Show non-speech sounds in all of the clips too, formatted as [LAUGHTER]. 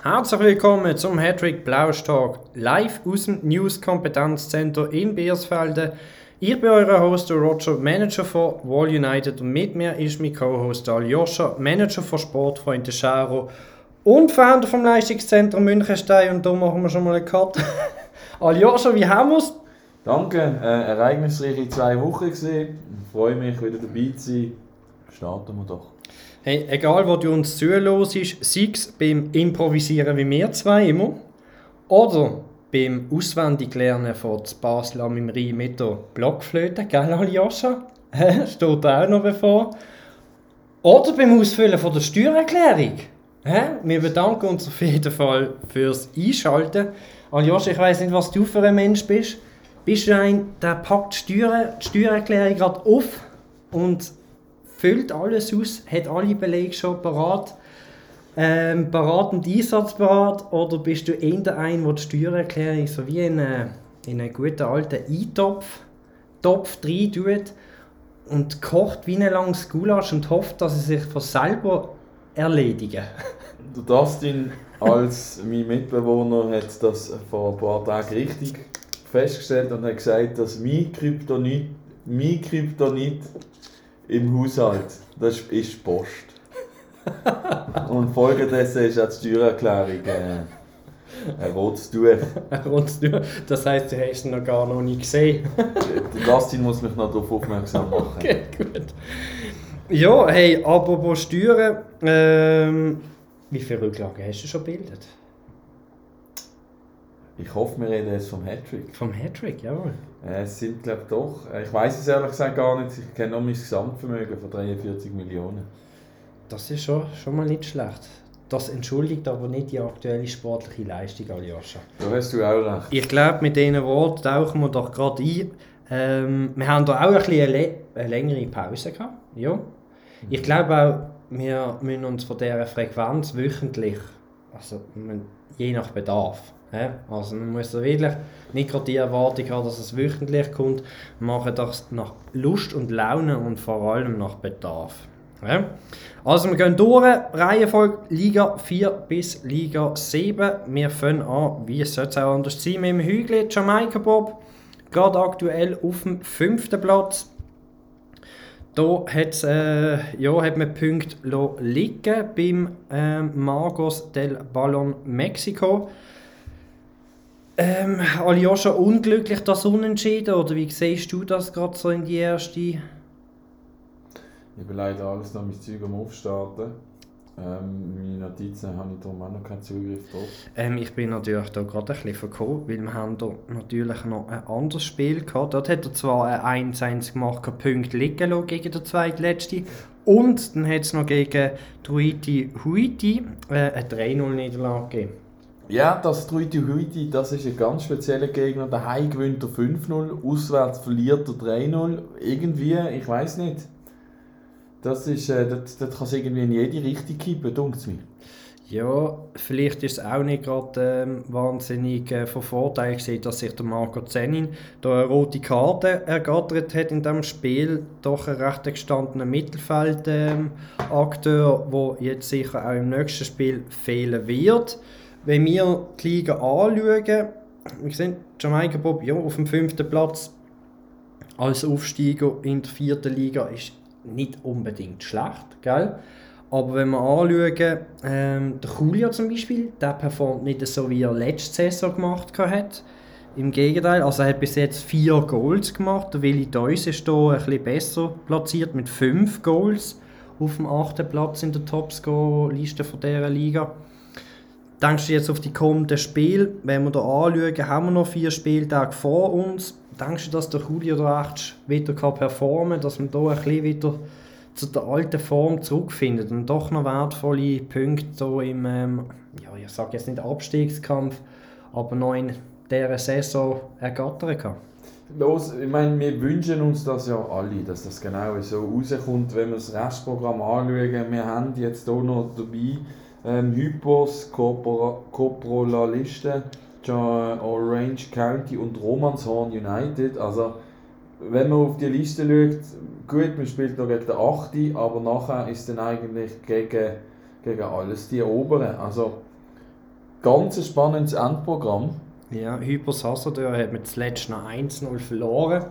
Herzlich willkommen zum Hattrick Blausch Talk, live aus dem News Kompetenzzentrum in Biersfelde. Ich bin euer Host Roger, Manager von Wall United und mit mir ist mein Co-Host Aljoscha, Manager von Sportfreunde Scharo und Founder vom Leistungszentrum Münchenstein und da machen wir schon mal eine Karte. [LAUGHS] Aljoscha, wie haben wir es? Danke, äh, ereignisreiche zwei Wochen gesehen. Ich freue mich, wieder dabei zu sein. Starten wir doch. Hey, egal wo du uns zuhörst, sei es beim Improvisieren wie wir zwei immer, oder beim Auswendiglernen von Basel am Rhein mit der Blockflöte, gell Aljoscha? [LAUGHS] Steht auch noch bevor. Oder beim Ausfüllen von der Steuererklärung. Wir bedanken uns auf jeden Fall fürs Einschalten. Aljoscha, ich weiß nicht, was du für ein Mensch bist. Bist du ein, der packt die, die Steuererklärung gerade auf und füllt alles aus, hat alle Belege schon parat, ähm, parat und einsatzbereit? Oder bist du eher ein, der die Steuererklärung so wie in, eine, in einen guten alten Eintopf Topf rein tut und kocht wie ein langes Gulasch und hofft, dass es sich von selber erledigen? Der Dustin als mein Mitbewohner hat das vor ein paar Tagen richtig festgestellt und hat gesagt, dass mein Kryptonit, mein Kryptonit im Haushalt, das ist Post. [LAUGHS] und folgedessen ist auch die Steuererklärung äh, ein rotes Tuch. ein rotes Tuch? Das heisst, du hast ihn noch gar noch nie gesehen? [LAUGHS] Dustin muss mich noch darauf aufmerksam [LAUGHS] machen. Okay, gut. Ja, hey, apropos Steuern, ähm, wie viele Rücklagen hast du schon gebildet? Ich hoffe, wir reden jetzt vom Hattrick. Vom Hattrick, jawohl. Äh, es sind, glaube ich, doch. Äh, ich weiß es ehrlich gesagt gar nicht. Ich kenne nur mein Gesamtvermögen von 43 Millionen. Das ist schon, schon mal nicht schlecht. Das entschuldigt aber nicht die aktuelle sportliche Leistung, Aljoscha. Da hast du auch recht. Ich glaube, mit diesen Worten tauchen wir doch gerade ein. Ähm, wir haben da auch ein bisschen eine, eine längere Pause gehabt. Ja. Ich glaube auch, wir müssen uns von dieser Frequenz wöchentlich, also je nach Bedarf, ja, also man muss da wirklich nicht die Erwartung haben, dass es wöchentlich kommt. Machen das nach Lust und Laune und vor allem nach Bedarf. Ja. Also wir gehen durch, Reihenfolge Liga 4 bis Liga 7. Wir fangen an, wie es auch anders sein, mit dem Hügel Jamaika Bob. Gerade aktuell auf dem fünften Platz. Da äh, ja, hat man Punkte liegen beim äh, Magos del Ballon Mexico. Ähm, Aljoscha, unglücklich das Unentschieden? Oder wie siehst du das gerade so in die erste? Ich bin leider alles noch mein Zeug am Aufstarten. Ähm, meine Notizen habe ich darum auch noch keinen Zugriff drauf. Ähm, ich bin natürlich da gerade ein bisschen verkommen, weil wir haben da natürlich noch ein anderes Spiel gehabt. Dort hat er zwar ein 1-1 gemacht, Punkt liegen lassen gegen den zweitletzten. Und dann hat es noch gegen Druiti Huiti äh, eine 3-0-Niederlage gegeben. Ja, das Truiti Huiti, das ist ein ganz spezieller Gegner. Daheim gewinnt er 5-0, auswärts verliert er 3-0. Irgendwie, ich weiß nicht. Das, ist, äh, das, das kann es irgendwie in jede Richtung kippen, denkt mir. Ja, vielleicht ist es auch nicht gerade ähm, wahnsinnig äh, von Vorteil gewesen, dass sich der Marco Zenin da eine rote Karte ergattert hat in diesem Spiel. Doch ein recht gestandener Mittelfeldakteur, ähm, der jetzt sicher auch im nächsten Spiel fehlen wird wenn wir die Liga anschauen, wir sehen Jamaika Bob ja, auf dem fünften Platz als Aufsteiger in der vierten Liga ist nicht unbedingt schlecht, gell? Aber wenn wir anschauen, ähm, der Julia zum Beispiel, der performt nicht so, wie er letzte Saison gemacht hat. Im Gegenteil, also er hat bis jetzt vier Goals gemacht. Der Willi Deus ist hier ein bisschen besser platziert mit fünf Goals auf dem achten Platz in der Topscore-Liste dieser Liga. Denkst du jetzt auf die kommenden Spiele? Wenn wir hier anschauen, haben wir noch vier Spieltage vor uns. Denkst du, dass der Julio da echt wieder performen kann, dass man hier ein bisschen wieder zu der alten Form zurückfindet und doch noch wertvolle Punkte so im, ähm, ja, ich sage jetzt nicht Abstiegskampf, aber noch in dieser Saison ergattern kann? Los, ich meine, wir wünschen uns das ja alle, dass das genau so rauskommt, wenn wir das Restprogramm anschauen. Wir haben jetzt hier noch dabei ähm, Hypos, Coproliste, Orange County und Romanshorn United. Also, wenn man auf die Liste schaut, gut, man spielt noch gegen den 8., aber nachher ist dann eigentlich gegen, gegen alles die oberen. Also, ganz spannendes Endprogramm. Ja, Hypers Hasardeur hat mit zuletzt noch 1-0 verloren.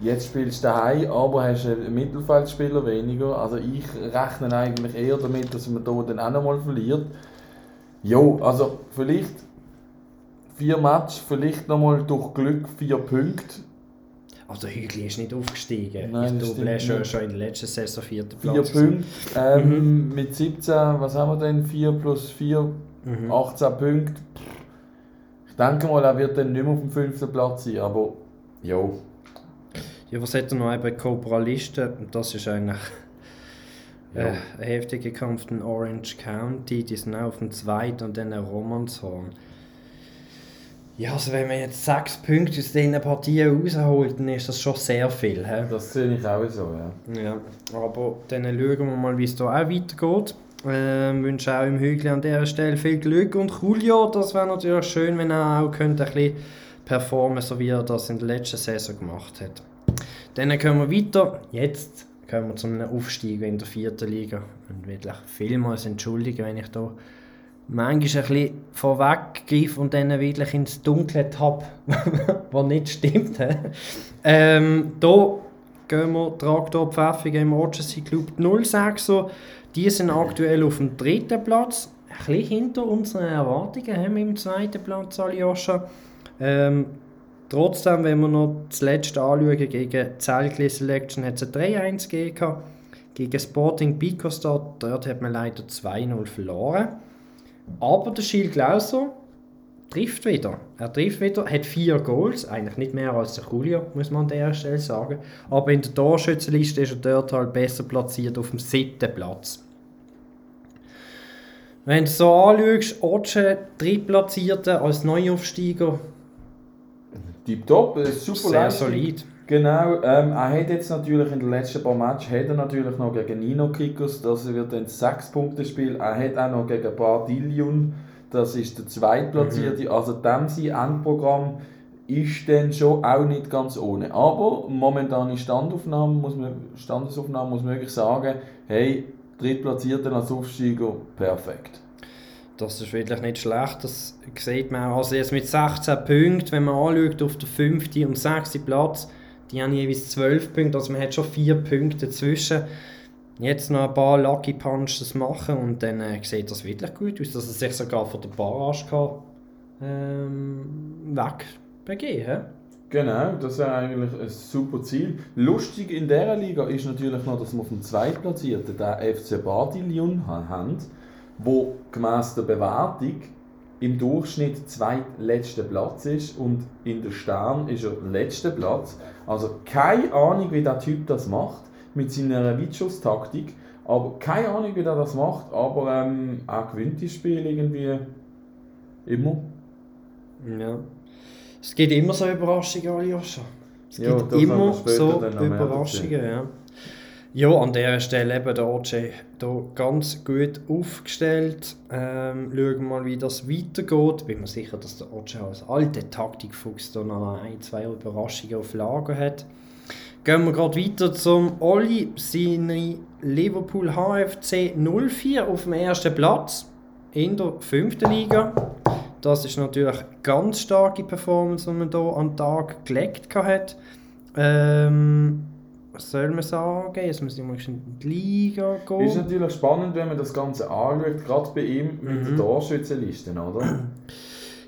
Jetzt spielst du daheim, aber hast einen Mittelfeldspieler weniger. Also ich rechne eigentlich eher damit, dass man hier dann auch nochmal verliert. Jo, also vielleicht vier Matches, vielleicht nochmal durch Glück vier Punkte. Also Hügli ist nicht aufgestiegen. Nein, das du stimmt bist schon, schon in der letzten Saison vierter Vier Platz. Punkte. Ähm, Mhm. Mit 17, was haben wir denn? 4 plus 4, Mhm. 18 Punkte. Ich denke mal, er wird dann nicht mehr auf dem fünften Platz sein, aber jo. Ja, was hat er noch bei Corporalisten? Und Das ist eigentlich Ja. äh, ein heftiger Kampf in Orange County. Die sind auch auf dem zweiten und dann Romanshorn. Ja, also wenn man jetzt sechs Punkte aus diesen Partien rausholt, dann ist das schon sehr viel. He? Das sehe ich auch so, ja. Ja, aber dann schauen wir mal, wie es da auch weitergeht. Ähm, wünsche auch im Hügel an dieser Stelle viel Glück und Julio, das wäre natürlich schön, wenn er auch könnte ein bisschen performen, so wie er das in der letzten Saison gemacht hat. Dann kommen wir weiter. Jetzt kommen wir zu einem Aufstieg in der vierten Liga. Und wirklich vielmals entschuldigen, wenn ich da manchmal ein bisschen vorweggreife und dann wirklich ins Dunkle tappe, [LAUGHS] was nicht stimmt. ähm, da gehen wir Traktor Pfäffigen im Orchestra Club 06er. Die sind aktuell auf dem dritten Platz. Ein bisschen hinter unseren Erwartungen haben wir im zweiten Platz, Aljoscha. Ähm, trotzdem, wenn wir noch das letzte anschauen, gegen Zelgli Selection hat es ein 3-1 gegeben. Gegen Sporting Bicostad, dort hat man leider 2-0 verloren. Aber der Schiel Glauser trifft wieder. Er trifft wieder, hat vier Goals, eigentlich nicht mehr als der Julio, muss man an der Stelle sagen. Aber in der Torschützenliste ist er dort halt besser platziert auf dem siebten Platz. Wenn du so anschaust, Otsche, drittplatzierte als Neuaufsteiger, Tipptopp, super sehr Leistung. solid. Genau, ähm, er hat jetzt natürlich in den letzten paar Matches hat er natürlich noch gegen Nino Kickers, das wird ein 6-Punkte-Spiel. Er hat auch noch gegen Bardillion, das ist der zweitplatzierte. Also dem sein Endprogramm ist dann schon auch nicht ganz ohne. Aber momentane Standaufnahme muss man, Standesaufnahme muss man wirklich sagen, hey, drittplatzierter als Aufsteiger, perfekt. Das ist wirklich nicht schlecht, das sieht man auch. Also jetzt mit 16 Punkten, wenn man anschaut, auf der 5. und 6. Platz, die haben jeweils 12 Punkte, also man hat schon 4 Punkte dazwischen. Jetzt noch ein paar Lucky Punches machen und dann äh, sieht das wirklich gut aus, dass er sich sogar von der Barrage kann, ähm, wegbegeben. Genau, das wäre eigentlich ein super Ziel. Lustig in dieser Liga ist natürlich noch, dass wir auf dem Zweitplatzierten den FC Badillion haben, wo gemäss der Bewertung im Durchschnitt zweitletzter Platz ist und in der Stern ist er letzter Platz. Also keine Ahnung, wie der Typ das macht mit seiner Weitschusstaktik, aber keine Ahnung, wie der das macht, aber ähm, er gewinnt die Spiele irgendwie immer. Ja. Es gibt immer so Überraschungen, Aljoscha. Es Ja, gibt wir immer so Überraschungen, ja. Ja, an dieser Stelle eben der OJ hier ganz gut aufgestellt. Ähm, schauen wir mal, wie das weitergeht. Bin mir sicher, dass der OJ als alter Taktikfuchs da noch ein, zwei Überraschungen auf Lager hat. Gehen wir gerade weiter zum Olli, seine Liverpool HFC 04 auf dem ersten Platz in der fünften Liga. Das ist natürlich eine ganz starke Performance, die man hier an den Tag gelegt hat. Ähm, was soll man sagen? Jetzt muss ich mal schnell in die Liga Ist gehen. natürlich spannend, wenn man das Ganze anschaut, gerade bei ihm mit Mhm. den Torschützenlisten, oder?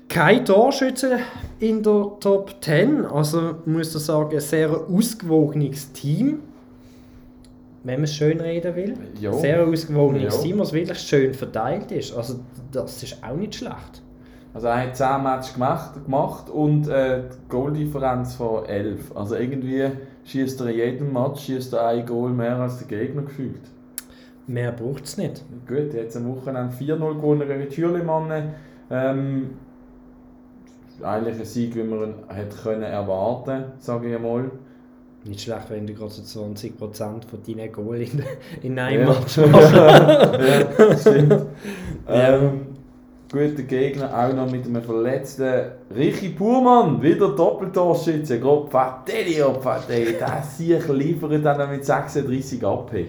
Kein Torschütze in der Top 10. Also muss ich sagen, ein sehr ausgewogenes Team. Wenn man es schön reden will. Ja. Sehr ausgewogenes Ja. Team, das wirklich schön verteilt ist. Also das ist auch nicht schlecht. Also er hat 10 Matches gemacht, gemacht und äh, die Goaldifferenz von 11. Also irgendwie schießt er in jedem Match schießt er ein Goal mehr als der Gegner gefühlt. Mehr braucht es nicht. Gut, jetzt am Wochenende 4-0 gewonnen gegen Thürlimannen. Ähm, eigentlich ein Sieg, wie man ihn hätte können erwarten sage ich einmal. Nicht schlecht, wenn du gerade so 20% von deinen Goal in, in einem Ja. Match [LAUGHS] machst. ja, stimmt. [LAUGHS] Ähm, guter Gegner, auch noch mit einem verletzten Richi Purmann, wieder Doppeltorschütze. Grob Fatelli, oh Fatelli, der sich liefert dann mit 36 AP.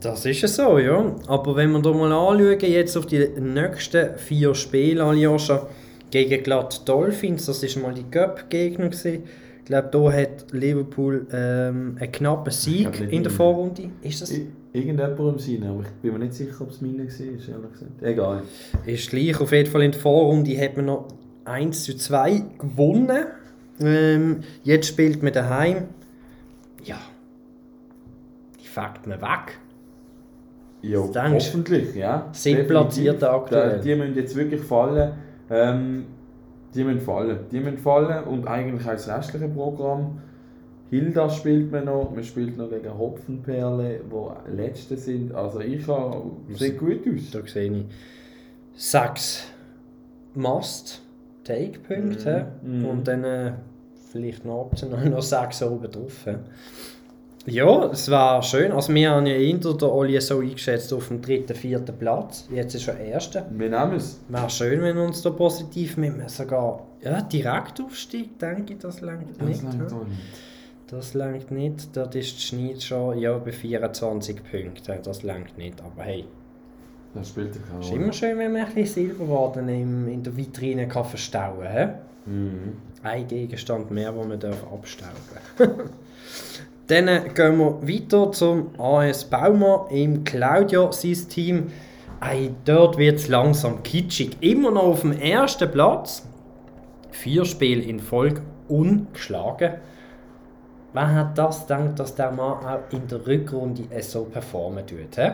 Das ist es so, ja. Aber wenn wir da mal anschauen, jetzt auf die nächsten vier Spiele, Aljoscha, gegen glatt Dolphins, das war mal die Cup-Gegner. Ich glaube, da hat Liverpool ähm, einen knappen Sieg in der. Vorrunde. Ist das? I- Irgendjemand im Sinne, aber ich bin mir nicht sicher, ob es meine war, ehrlich gesagt. Egal. Ist gleich. Auf jeden Fall in der Vorrunde hat man noch 1 zu 2 gewonnen. Ähm, jetzt spielt man daheim. Ja. Die fängt man weg. Ja, denkst hoffentlich, ja. Sind platziert aktuell. Da- Die müssen jetzt wirklich fallen. Ähm, die müssen fallen. Die müssen fallen und eigentlich auch das restliche Programm. Hilda spielt man noch, man spielt noch gegen Hopfenperle, die Letzte sind. Also ich habe, sieht gut aus. Da sehe ich sechs Must-Take-Punkte Mhm. und dann äh, vielleicht noch optional noch sechs oben drauf. Ja, es war schön. Also wir haben ja hinter der Oli so eingeschätzt auf dem dritten, vierten Platz. Jetzt ist er erster. Wir nehmen es. Wäre schön, wenn wir uns da positiv mit sogar ja, Direktaufstieg, denke ich, das langt Das nicht. langt hä? auch nicht. Das langt nicht. Dort ist die Schneid schon ja, bei 24 Punkten. Das langt nicht. Aber hey, Das spielt ja es ist keine immer schön, wenn man ein bisschen Silberwaden im, in der Vitrine kann verstauen kann. Mhm. Ein Gegenstand mehr, den man darf abstauben [LAUGHS] Dann gehen wir weiter zum AS Baumer im Claudio, sein Team. Ei, dort wird es langsam kitschig. Immer noch auf dem ersten Platz. Vier Spiele in Folge ungeschlagen. Wer hat das gedacht, dass der Mann auch in der Rückrunde so performen tut? He?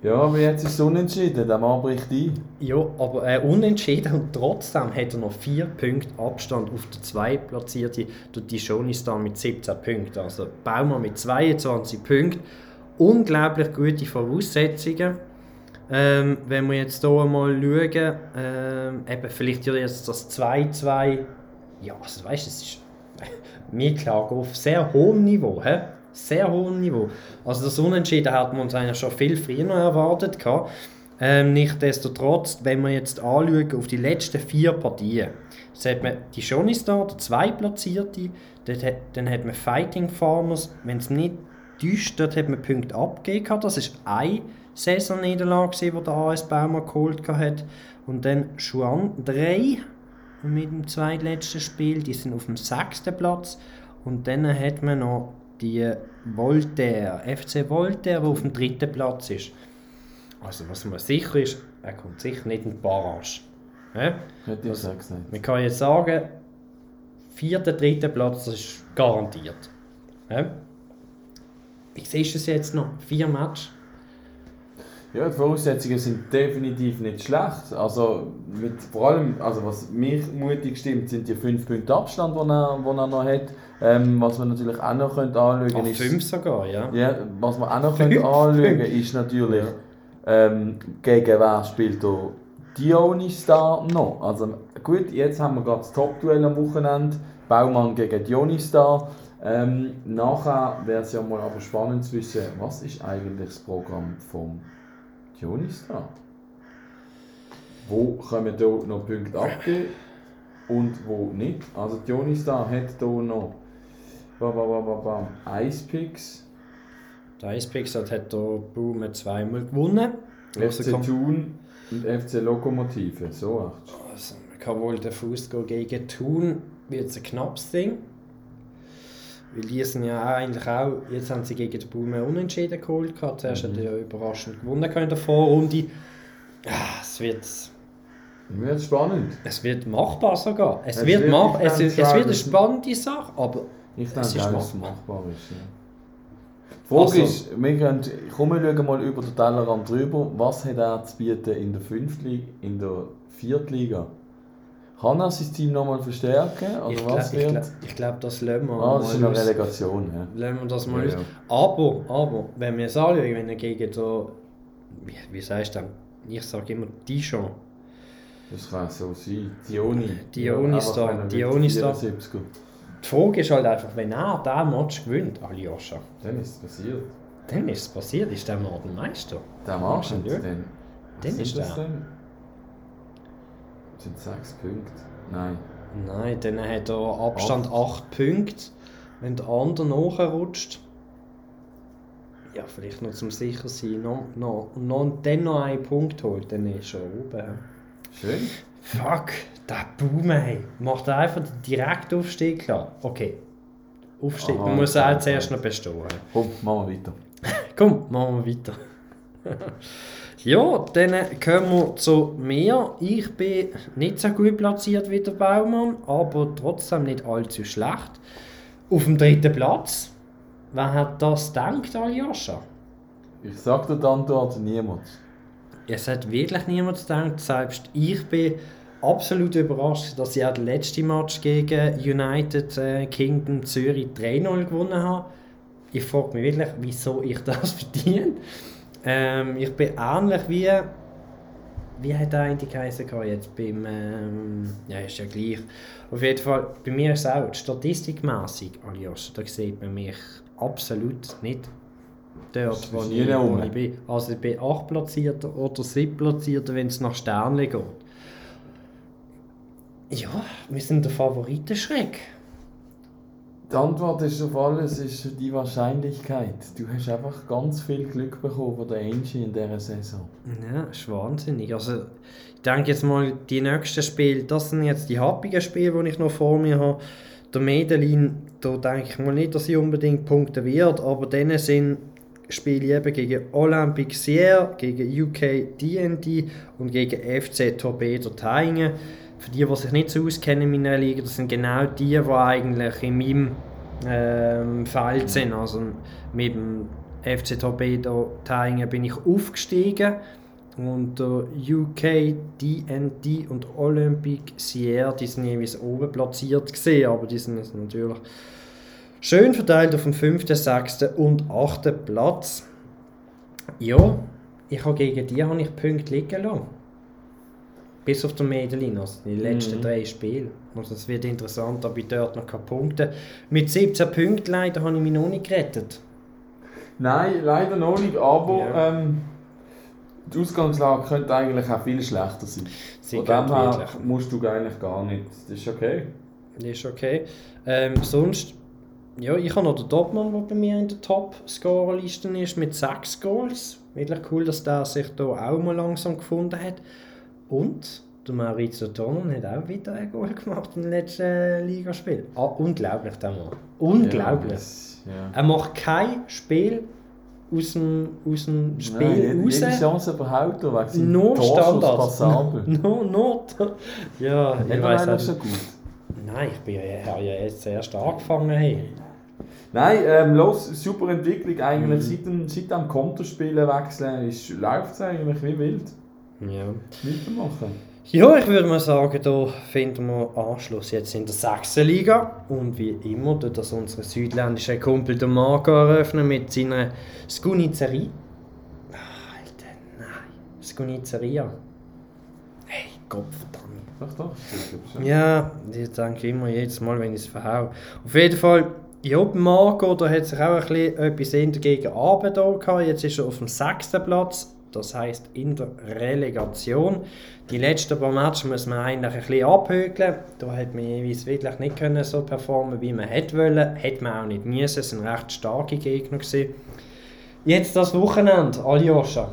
Ja, aber jetzt ist es unentschieden, der Mann bricht ein. Ja, aber äh, unentschieden und trotzdem hat er noch 4 Punkte Abstand auf der 2 platzierte durch die Schonistar mit 17 Punkten. Also Baumann mit 22 Punkten. Unglaublich gute Voraussetzungen. Ähm, wenn wir jetzt hier mal schauen, ähm, eben vielleicht jetzt das 2-2, ja, also weißt du, es ist mir klar auf sehr hohem Niveau. He? Sehr hohem Niveau. Also das Unentschieden hat man uns eigentlich schon viel früher erwartet. Ähm, Nichtsdestotrotz, wenn wir jetzt anschauen auf die letzten vier Partien, hat man die Schonistar, der zweitplatzierte, dann hat man Fighting Farmers, wenn es nicht täuscht, dort hat man Punkte abgegeben. Das ist eine Saisonniederlage, die der AS Baumer geholt hat. Und dann Schuan 3 mit dem zweitletzten Spiel, die sind auf dem sechsten Platz. Und dann hat man noch die Voltaire, FC Voltaire, der auf dem dritten Platz ist. Also was man sicher ist, er kommt sicher nicht in die Barrage. Ja? Hätte ich gesagt. Man kann jetzt sagen, vierter, dritter Platz, ist garantiert. Ja? Wie siehst du es jetzt noch? Vier Matches? Ja, die Voraussetzungen sind definitiv nicht schlecht. Also mit, vor allem, also was mich mutig stimmt, sind die 5 Punkte Abstand, die er, wo er noch hat. Ähm, was man natürlich auch noch könnte anschauen Ach, ist... fünf sogar, ja. Ja, was man auch noch könnte anschauen ist natürlich, ähm, gegen wer spielt der Dionis da noch. Also gut, jetzt haben wir gerade das Top-Duell am Wochenende, Baumann gegen Dionis da. Ähm, nachher wäre es ja mal aber spannend zu wissen, was ist eigentlich das Programm vom Dionis da? Wo können da noch Punkte abgeben und wo nicht? Also Dionis da hat hier noch bam, bam, bam, bam, bam, Ice Picks. Der Icepix hat hier Baume zweimal gewonnen. FC Thun und FC Lokomotive, so acht. also man kann wohl den Fuß gehen gegen Thun, wird es ein knappes Ding. Weil die sind ja auch eigentlich auch, jetzt haben sie gegen den Baume unentschieden geholt. gehabt. Zuerst hat er ja überraschend gewonnen gehabt in der Vorrunde. Ja, es wird, Wird spannend. es wird machbar sogar. Es, Es wird, wird- mach, es, es wird eine spannende Sache, aber Ich Es denke ist es machbar. machbar ist. Ja. Die Frage Also- ist, wir können, komm, wir schauen mal über den Tellerrand drüber. Was hat er zu bieten in der Fünftliga, in der Viertliga? Kann er sein Team nochmal verstärken? Oder ich, was glaub, wird? ich glaube, das lassen wir ah, das ist mal eine. Relegation. Ja. Lassen wir das mal Ja, ja. Aber, aber, wenn wir es anschauen, wenn er gegen so, wie, wie sagst du denn, ich sage immer Dijon, Das kann so sein. Dioni. Dionis Ja, da, aber Dionis da. 74er. die Frage ist halt einfach, wenn er diesen Match gewinnt, Aljoscha, Dann ist es passiert. dann ist es passiert, ist der Mann der Meister. Der du dann, ja. dann, ist sind? Sind sechs Punkte? Nein. Nein, dann hat er Abstand 8 Punkte. Wenn der andere nachrutscht, ja, vielleicht noch zum sicher sein, noch, noch, noch, dann noch einen Punkt holt, dann ist er oben. Schön. Fuck, der Boom, ey. Macht er einfach den Direktaufstieg klar. Okay. Aufstieg, Aha, man muss auch zuerst noch bestehen. Komm, machen wir weiter. [LAUGHS] Komm, machen wir weiter. [LAUGHS] ja, dann kommen wir zu mir. Ich bin nicht so gut platziert wie der Baumann, aber trotzdem nicht allzu schlecht. Auf dem dritten Platz. Wer hat das gedacht, Aljoscha? Ich sag dir die Antwort, niemand. Es hat wirklich niemand gedacht, selbst ich bin absolut überrascht, dass ich auch den letzten Match gegen United äh, Kingdom Zürich 3-0 gewonnen habe. Ich frage mich wirklich, wieso ich [LAUGHS] das verdiene. Ähm, ich bin ähnlich wie. Wie hat der eine geheißen jetzt beim. Ähm, ja, ist ja gleich. Auf jeden Fall, bei mir ist es auch statistikmäßig, Alias, da sieht man mich absolut nicht dort, wo ich, wo ich bin. Also ich bin 8 Platzierter oder 7 Platzierter, wenn es nach Sternchen geht. Ja, wir sind der Favoritenschreck. Die Antwort ist auf alles ist die Wahrscheinlichkeit. Du hast einfach ganz viel Glück bekommen von der Angie in dieser Saison. Ja, ist wahnsinnig. Also, ich denke jetzt mal, die nächsten Spiele, das sind jetzt die happigen Spiele, die ich noch vor mir habe. Der Medellin, da denke ich mal nicht, dass sie unbedingt punkten wird, aber dann sind Spiele eben gegen Olympique Sierre, gegen UK DND und gegen FC Torpedo Thaingen. Für die, die sich nicht so auskennen in meiner Liga, das sind genau die, die eigentlich in meinem ähm, Feld sind. Also mit dem FC Torpedo Thaingen bin ich aufgestiegen und der UK, DND und Olympique Sierre, die sind jeweils oben platziert gesehen, aber die sind natürlich schön verteilt auf dem 5., 6. und 8. Platz. Ja, ich habe gegen die habe ich Punkte liegen lassen. Bis auf den Medellin, also die letzten Mhm. drei Spiele. Also es wird interessant, ob ich dort noch keine Punkte Mit 17 Punkten leider habe ich mich noch nicht gerettet. Nein, leider noch nicht, aber Ja. ähm, die Ausgangslage könnte eigentlich auch viel schlechter sein. Sie Von dem her musst du eigentlich gar nicht. Das ist okay. Ist okay. Ähm, sonst, ja, ich habe noch den Topmann, der bei mir in der Top-Scorer-Liste ist, mit 6 Goals. Wirklich cool, dass der sich da auch mal langsam gefunden hat. Und der Maurizio Tonnen hat auch wieder ein Goal gemacht im letzten Ligaspiel. Ah, unglaublich, der Mann. Unglaublich. Ja, das- ja. Er macht kein Spiel aus dem, aus dem Spiel Nein, raus. jede Chance überhaupt, wegen seinem Nur Standards. [LAUGHS] Nur, nur. Ja, ich Nicht weiß auch so nicht. gut. Nein, ich bin ja, habe ja jetzt erst angefangen. Hey. Nein, ähm, los, super Entwicklung eigentlich. Mhm. Seit dem, seit dem Kontospielen wechseln läuft es eigentlich wie wild. Ja. Weitermachen. ja, ich würde mal sagen, da finden wir Anschluss jetzt in der sechsten Liga. Und wie immer, tut das unsere südländische Kumpel der Marco eröffnen mit seiner Skunizzerie. Ah, Alter, nein. Skunizzeria. Hey, Gottverdammt. Doch, doch. schon. Ja, ich denke immer jedes Mal, wenn ich es verhau. Auf jeden Fall, ja, Marco, da hat sich auch ein bisschen etwas eher gegen Abend da gehabt. Jetzt ist er auf dem sechsten Platz, das heisst in der Relegation. Die letzten paar Matches muss man eigentlich ein bisschen abhökeln. Da hat man jeweils wirklich nicht können so performen, wie man hätte wollen. Hätte man auch nicht müssen, es waren recht starke Gegner. Gewesen. Jetzt das Wochenende, Aljoscha.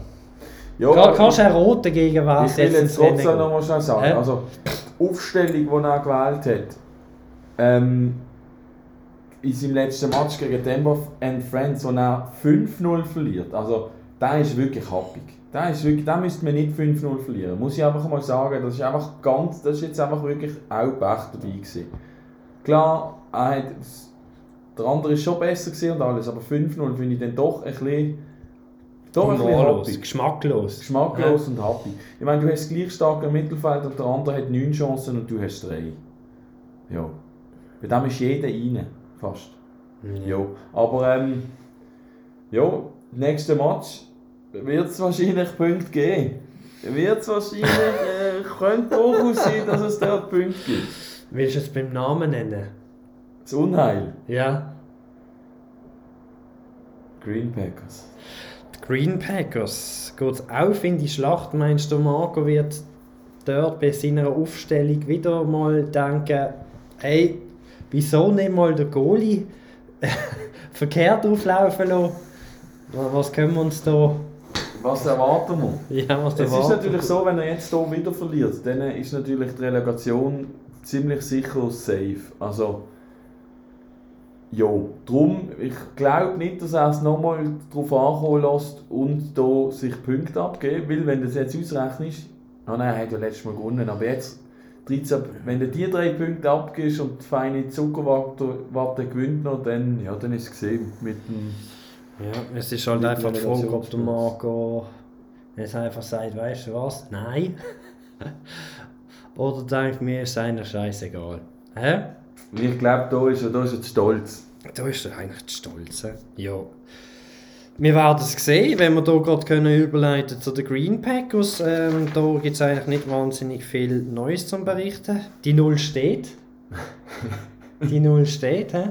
Ja, Kann, kannst du erraten, gegen was ich will jetzt trotzdem geht? noch mal schnell sagen. Also, die Aufstellung, die er gewählt hat, ähm, in seinem letzten Match gegen Denver and Friends, wo er 5-0 verliert. Also, der ist wirklich happig. Der ist wirklich, den müsste man nicht 5-0 verlieren. Muss ich einfach mal sagen, das ist einfach ganz, das ist jetzt einfach wirklich auch Pech dabei gewesen. Klar, er hat, der andere ist schon besser gewesen und alles, aber 5-0 finde ich dann doch ein bisschen, doch ein bisschen happig. geschmacklos. Geschmacklos und happy. Ich meine, du hast gleich stark im Mittelfeld und der andere hat 9 Chancen und du hast 3. Ja. Bei dem ist jeder rein. Fast. Ja. Ja. Aber ähm, ja, nächster Match wird es wahrscheinlich Punkte geben. Wird es wahrscheinlich, [LAUGHS] äh, könnte durchaus sein, dass es dort Punkte gibt. Willst du es beim Namen nennen? Das Unheil. Ja. Green Packers. Die Green Packers. Geht auf in die Schlacht? Meinst du, Marco wird dort bei seiner Aufstellung wieder mal denken, hey, wieso nicht mal der Goalie [LAUGHS] verkehrt auflaufen lassen? Was können wir uns da... Was erwarten wir? [LAUGHS] Ja, was Es ist erwarten? natürlich so, wenn er jetzt hier wieder verliert, dann ist natürlich die Relegation ziemlich sicher safe. Also, ja, darum, ich glaube nicht, dass er es nochmal darauf ankommen lässt und da sich Punkte abgeben, weil wenn du das jetzt ausrechnest, ah nein, er hat ja letztes Mal gewonnen, aber jetzt 13, wenn du die drei Punkte abgibst und die feine Zuckerwatte gewinnt noch, dann, ja, dann ist es gesehen mit dem... Ja, es ist halt Mit einfach die Frage, ob der. Marco jetzt einfach sagt, weißt du was, nein. [LAUGHS] Oder denkt mir, ist einer scheißegal. Hä? Ich glaube, da ist er, da ist er stolz. Da ist er eigentlich zu stolz. hä? Ja. Wir werden es sehen, wenn wir hier gerade können überleiten zu den Green Packers. Ähm, da gibt es eigentlich nicht wahnsinnig viel Neues zum Berichten. Die Null steht. [LAUGHS] Die Null steht. He?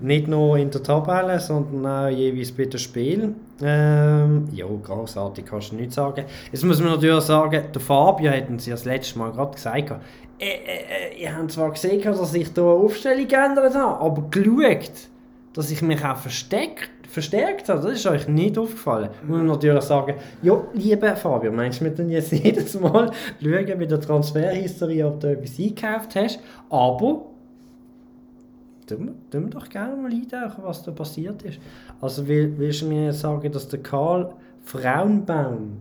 Nicht nur in der Tabelle, sondern auch jeweils bei den Spielen. Ähm, ja, großartig kannst du nicht sagen. Jetzt muss man natürlich sagen, der Fabio hat uns ja das letzte Mal gerade gesagt, äh, äh, äh, ihr habt zwar gesehen, dass ich hier eine Aufstellung geändert habe, aber geschaut, dass ich mich auch versteckt, verstärkt habe, das ist euch nicht aufgefallen. Muss man natürlich sagen, ja, lieber Fabio, meinst du mir dann jetzt [LAUGHS] jedes Mal schauen bei der Transferhistorie, ob du etwas eingekauft hast, aber tun wir, doch gerne mal eintauchen, was da passiert ist. Also will, willst du mir jetzt sagen, dass der Karl Frauenbaum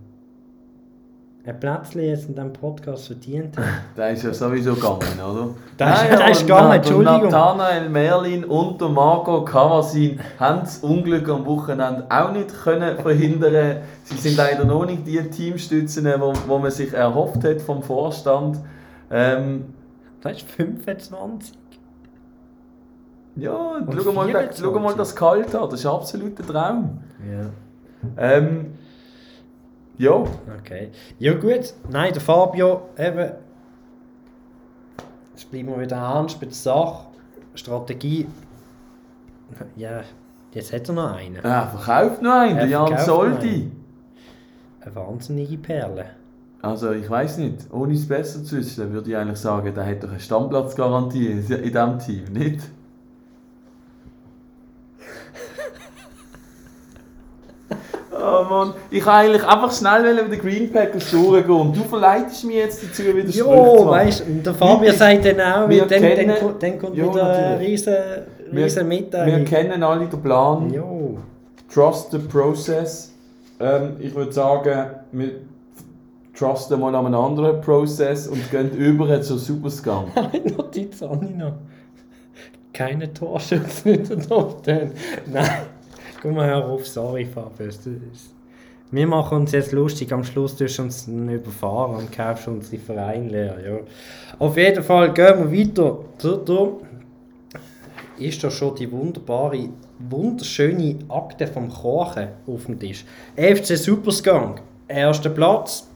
ein Plätzchen jetzt in diesem Podcast verdient hat? [LAUGHS] Der ist ja sowieso gegangen, oder? Der ist- Nein, der ist gegangen, Entschuldigung. Nathanael Merlin und der Marco Kavasin haben das Unglück am Wochenende auch nicht können verhindern. Sie sind leider noch nicht die Teamstützen, wo, wo man sich erhofft hat vom Vorstand. Ähm, Das ist 25. ja, Und schau mal, 24. schau mal das Kalt an, das ist ein absoluter Traum. Ja. Ähm, ja, Okay. Ja gut, nein, der Fabio, eben, jetzt bleiben wir wieder ernst bei der Sache, Strategie, ja, jetzt hat er noch einen. er verkauft noch einen, Er der Jan Soldi. Eine wahnsinnige Perle. Also ich weiß nicht, ohne es besser zu wissen, würde ich eigentlich sagen, der hat doch eine Stammplatzgarantie in diesem Team, nicht? Oh Mann, ich wollte eigentlich einfach schnell über den Green Packers durchgehen und du verleitest mich jetzt dazu, wieder Sprüche Jo, zu machen. weißt du, der Fabio Wir- sagt dann auch, wir dann, dann, kennen- kommt- dann kommt Ja, wieder eine natürlich. riesen, Wir- riesen Wir kennen alle den Plan, Jo, trust the process. Ähm, ich würde sagen, wir trusten mal an einen anderen Prozess und gehen [LAUGHS] über zu Superscan. [LAUGHS] Notiz noch. Keine Torschützen [LAUGHS] in der Top 10. Nein, guck mal hör auf, sorry ist- Wir machen uns jetzt lustig, am Schluss tust du uns überfahren und kaufst unsere Vereine leer. Ja. Auf jeden Fall gehen wir weiter. Da ist da schon die wunderbare, wunderschöne Akte vom Kochen auf dem Tisch. FC Supersgang, erster Platz.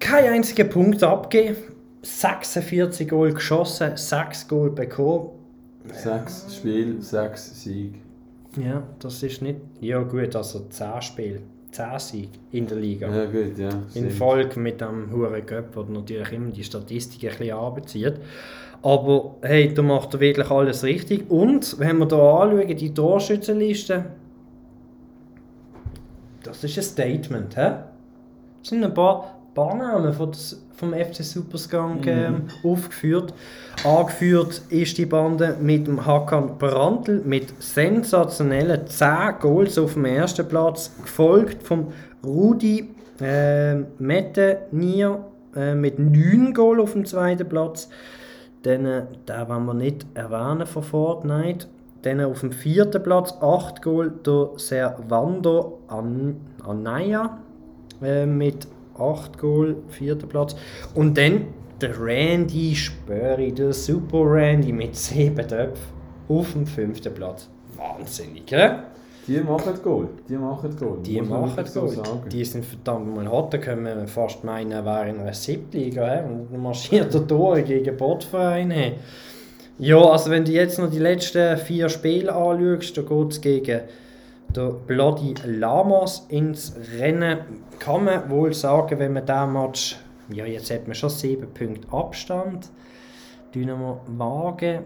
Kein einziger Punkt abgegeben. 46 Goal geschossen, 6 Goal bekommen. Sechs Spiel, sechs Sieg. Ja, das ist nicht. Ja, gut, also 10 Spiele, 10 Siege in der Liga. Ja gut, ja. In. Folge mit dem Huren Göpp, der natürlich immer die Statistik ein bisschen anbezieht. Aber hey, da macht er wirklich alles richtig. Und wenn wir hier anschauen, die Torschützenliste, das ist ein Statement. He? Es sind ein paar, paar Namen von des, vom FC Supersgang ähm, aufgeführt. Angeführt ist die Bande mit dem Hakan Brandl mit sensationellen 10 Goals auf dem ersten Platz, gefolgt vom Rudi äh, Mettenier äh, mit 9 Goals auf dem zweiten Platz. Dann, äh, den wollen wir nicht erwähnen von Fortnite. Dann auf dem vierten Platz 8 Goal der Servando An Anaya äh, mit 8 Goal, vierter Platz. Und dann der Randy Spöri, der Super Randy mit 7 Töpfen auf dem fünften Platz. Wahnsinnig, gell? Die machen Goal. Die machen Goal. Die Muss machen so sagen. Die sind verdammt mal hart. Da können wir fast meinen, er wäre in einer Siebtliga. Und dann marschiert er durch gegen Botvereine. he. Ja, also wenn du jetzt noch die letzten vier Spiele anschaust, da geht es gegen der Bloody Lamas ins Rennen. Kann man wohl sagen, wenn man diesen Match, ja jetzt hat man schon sieben Punkte Abstand. Dynamo Wagen,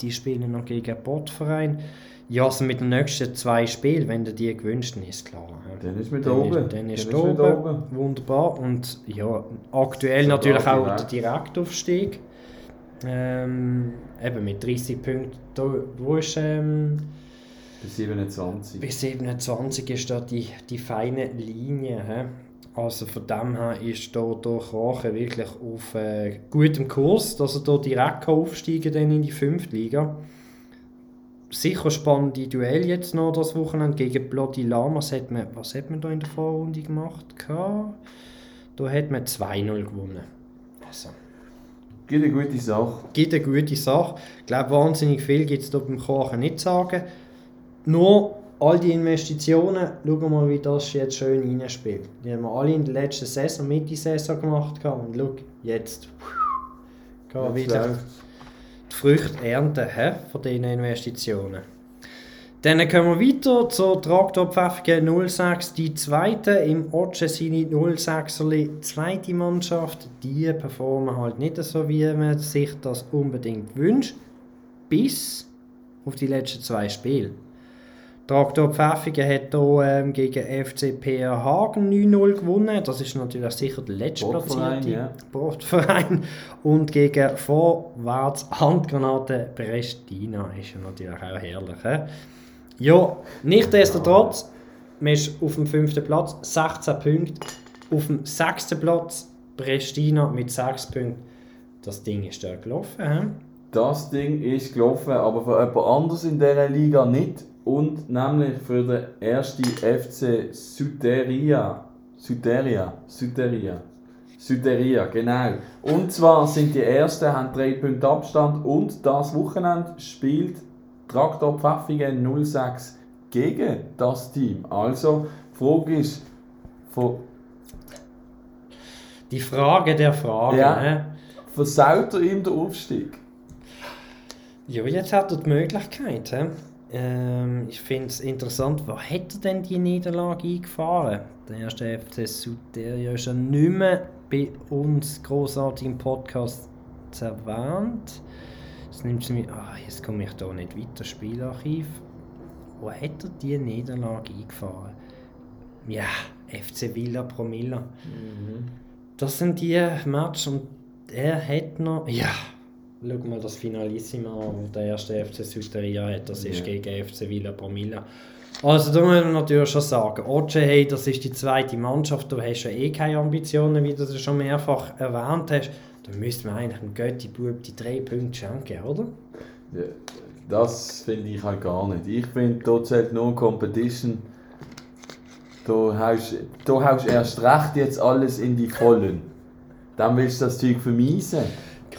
die spielen noch gegen Botverein. Ja, also mit den nächsten zwei Spielen, wenn du die gewünscht ist klar. Dann ist mit Dann oben. ist, dann ist Dann oben. mit oben. Wunderbar. Und ja, aktuell natürlich auch der direkt. Direktaufstieg. Ähm, eben mit 30 Punkten. Wo ist ähm, Bis 27. bis 27 ist da die, die feine Linie. Hä? Also von dem her ist da, da Krochen wirklich auf äh, gutem Kurs, dass er da direkt aufsteigen kann in die 5. Liga. Sicher spannende Duell jetzt noch das Wochenende gegen Bloody Lamas. Hat man, was hat man da in der Vorrunde gemacht? Da hat man 2-0 gewonnen. Also, Gibt eine gute Sache. gibt eine gute Sache. Ich glaube, wahnsinnig viel gibt es da beim Kochen nicht zu sagen. Nur all die Investitionen, schauen wir mal, wie das jetzt schön reinspielt. Die haben wir alle in der letzten Saison, Mitte-Saison gemacht. gehabt. Und schau, jetzt wir Jetzt wieder die Früchte ernten hä, von diesen Investitionen. Dann kommen wir weiter zur Traktorpfeffige 06, die zweite im Otschesini 06erli, zweite Mannschaft. Die performen halt nicht so, wie man sich das unbedingt wünscht, bis auf die letzten zwei Spiele. Traktor Pfäffigen hat hier ähm, gegen FC PR Hagen 9-0 gewonnen. Das ist natürlich sicher der letztplatzierte ja. Sportverein. Und gegen Vorwärts Handgranate Prestina ist ja natürlich auch herrlich. He? Ja, nichtsdestotrotz, man ist auf dem fünften Platz, 16 Punkte. Auf dem sechsten Platz Prestina mit 6 Punkten. Das Ding ist da gelaufen. He? Das Ding ist gelaufen, aber für jemand anders in dieser Liga nicht. Und nämlich für den ersten FC Süderia. Süderia. Süderia. Süderia, genau. Und zwar sind die Ersten, haben 3 Punkte Abstand und das Wochenende spielt Traktor Pfäffingen 06 gegen das Team. Also, die Frage ist, von, Die Frage der Fragen. Ja. he? versaut er ihm den Aufstieg? Ja, jetzt hat er die Möglichkeit. He? Ähm, ich finde es interessant, wo hat er denn die Niederlage eingefahren? Der erste FC Süderia ist ja nicht mehr bei uns großartig im Podcast erwähnt. Jetzt nimmt mir, ah, jetzt komme ich da nicht weiter, Spielarchiv. Wo hat er die Niederlage eingefahren? Ja, FC Villa Promilla. Das sind die Matches und er hat noch. Ja, schau mal das Finalissima an, wo der erste FC Süderia hat. Das ist Ja. gegen FC Villa Promilla. Also da muss man natürlich schon sagen, Oce, hey, das ist die zweite Mannschaft, du hast ja eh keine Ambitionen, wie du das schon mehrfach erwähnt hast. Da müsste man eigentlich dem Götti-Bub die drei Punkte schenken, oder? Ja, das finde ich halt gar nicht. Ich finde, da zählt nur Competition. Da haust haust erst recht jetzt alles in die Vollen. Dann willst du das Zeug vermiesen.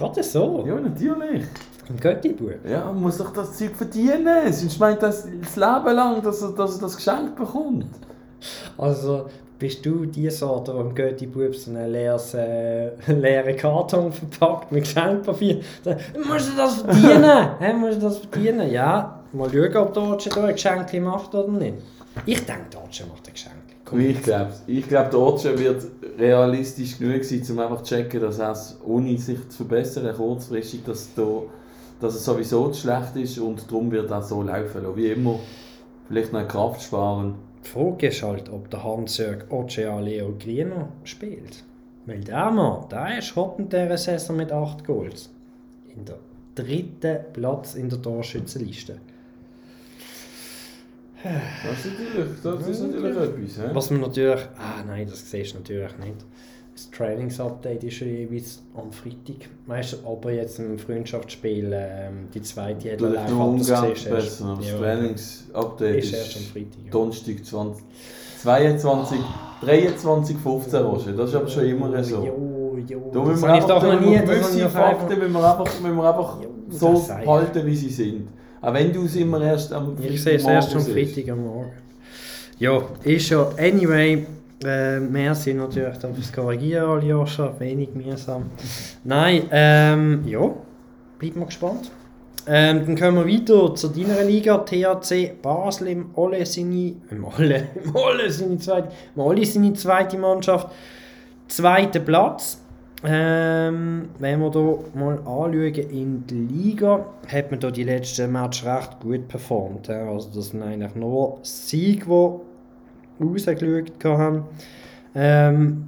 Gerade so, Ja, natürlich. ein Götti-Bub. Ja, man muss doch das Zeug verdienen. Sonst meint das das Leben lang, dass er, dass er das Geschenk bekommt. Also bist du die Sorte, die im Götti-Bub so einen leeres, äh, [LAUGHS] leeren Karton verpackt mit Geschenkpapier. Dann musst du das verdienen. [LAUGHS] Hä, musst du das verdienen? Ja, mal schauen, ob der Oce da ein Geschenk macht oder nicht. Ich denke, der Oce macht ein Geschenk. Ich glaube Ich glaube, der Otsche wird realistisch genug sein, um einfach zu checken, dass es, ohne sich zu verbessern, kurzfristig, dass, da, dass es sowieso zu schlecht ist und darum wird er so laufen lassen. Wie immer, vielleicht noch Kraft sparen. Die Frage ist halt, ob der Hans-Jörg Oce Leo Grino spielt. Weil der Mann, der ist hot in dieser Saison mit 8 Goals. In der dritten Platz in der Torschützenliste. Das ist natürlich, das ist natürlich etwas. He? Was man natürlich. Ah nein, das siehst du natürlich nicht. Das Trainingsupdate ist ja jeweils am Freitag. Weißt du, aber jetzt im Freundschaftsspiel ähm, die zweite hat Vielleicht live ab, das siehst du erst. aber Das Ja, Trainingsupdate ist erst am Freitag. Ja. Donnerstag 20, 22, 23, 15 Roger. Das ist aber schon immer so. Jo, jo. Da müssen wir einfach doch noch nie. gewisse Fakten müssen wir einfach, müssen wir einfach so halten, wie sie sind. Auch wenn du es immer erst am Ich sehe es erst am. Freitag am Morgen. Ja, ist ja. Anyway, äh, merci natürlich dann fürs Korrigieren, Aljoscha. Wenig mühsam. Nein, ähm, ja, bleiben wir gespannt. Ähm, dann kommen wir weiter zu deiner Liga, THC Basel im Olle seine, im Olle, [LAUGHS] im Olle seine zweite, im Olle seine zweite Mannschaft. Zweiter Platz. Ähm, wenn wir hier mal anschauen in die Liga, hat man hier die letzten Matches recht gut performt. ja. Also das sind eigentlich nur Siege, die rausgeschaut haben. Ähm,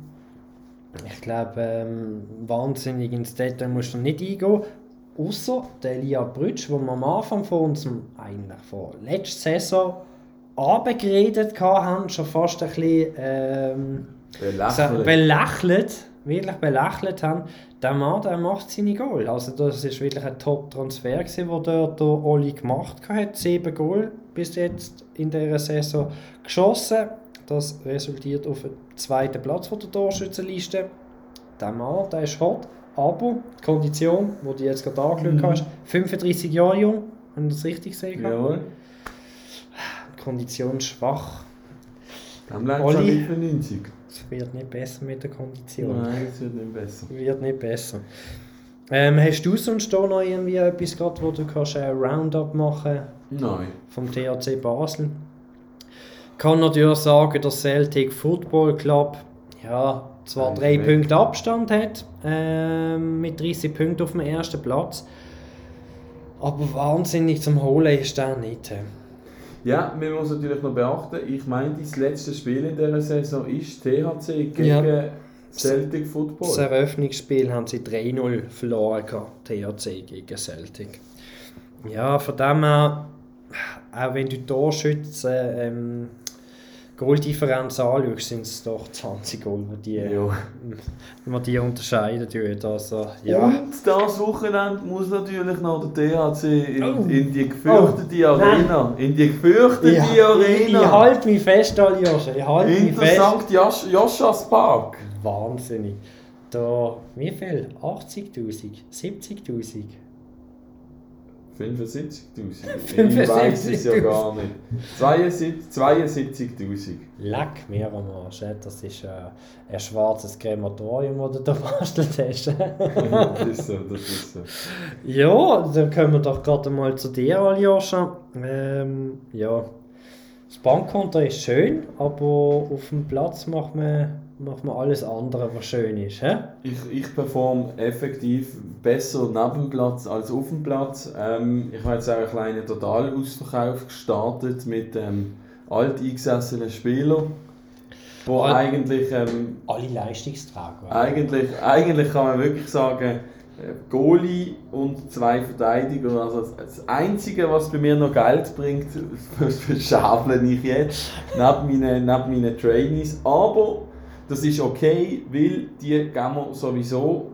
ich glaube, ähm, wahnsinnig ins Detail muss man nicht eingehen. Außer der Elia Brütsch, den wir am Anfang von unserem, eigentlich von letzter Saison abgeredet haben, schon fast ein bisschen ähm, Belächelt. Wirklich belächelt haben. Der Mann, der macht seine Goal. Also das ist wirklich ein Top-Transfer den dort der Oli gemacht hat. Sieben Goal bis jetzt in dieser Saison geschossen. Das resultiert auf den zweiten Platz von der Torschützenliste. Der Mann, der ist hot, aber die Kondition, die du jetzt gerade angeschaut Mhm. hast, 35 Jahre jung, wenn ich das richtig gesehen habe. Jawohl. Kondition schwach. Dann bleibt es 95. Es wird nicht besser mit der Kondition. Nein, es wird nicht besser. Wird nicht besser. Ähm, hast du sonst da noch irgendwie etwas gehabt, wo du kannst ein Roundup machen Nein. vom THC Basel? Kann natürlich sagen, dass Celtic Football Club ja, zwar Eins drei weg. Punkte Abstand hat, ähm, mit 30 Punkten auf dem ersten Platz. Aber wahnsinnig zum Holen ist der nicht. Ja, man muss natürlich noch beachten, ich meine, das letzte Spiel in dieser Saison ist THC gegen Ja. Celtic Football. Das Eröffnungsspiel haben sie 3-0 verloren, THC gegen Celtic. Ja, von dem her, auch wenn du Torschützen ähm, Goaldifferenz anschaust, sind es doch 20 Goal, die, Ja. die, die unterscheiden. tun. Also, ja. Und das Wochenende muss natürlich noch der THC in, Oh. in die gefürchtete Oh, Arena. In die gefürchtete Ich, ich, ich Arena. halte mich fest, Aljoscha. Ich halte mich in fest. St. Josch Joschas Park. Wahnsinnig. Da, wie viel? 80.000? 70.000? 75'000. [LAUGHS] Ich weiß es ja 75'000. gar nicht. 72 72'000. Leck mir am Arsch. ey. Das ist äh, ein schwarzes Krematorium, das du da [LAUGHS] bastelt hast. das ist so, das ist so. ja, dann kommen wir doch gerade mal zu dir, Aljoscha. Ähm, ja, das Bankkonto ist schön, aber auf dem Platz macht man, macht man alles andere, was schön ist. Hä? Ich, ich performe effektiv besser neben dem Platz als auf dem Platz. Ähm, ich habe jetzt auch einen kleinen Totalausverkauf gestartet mit ähm, alteingesessenen Spielern, wo Alt- eigentlich, ähm, Alle Leistungsträger. eigentlich, eigentlich kann man wirklich sagen, äh, Goalie und zwei Verteidiger. Also das- Einzige, was bei mir noch Geld bringt, [LAUGHS] verschable ich jetzt, neben meinen, neben meinen Trainees. Aber das ist okay, weil die geben wir sowieso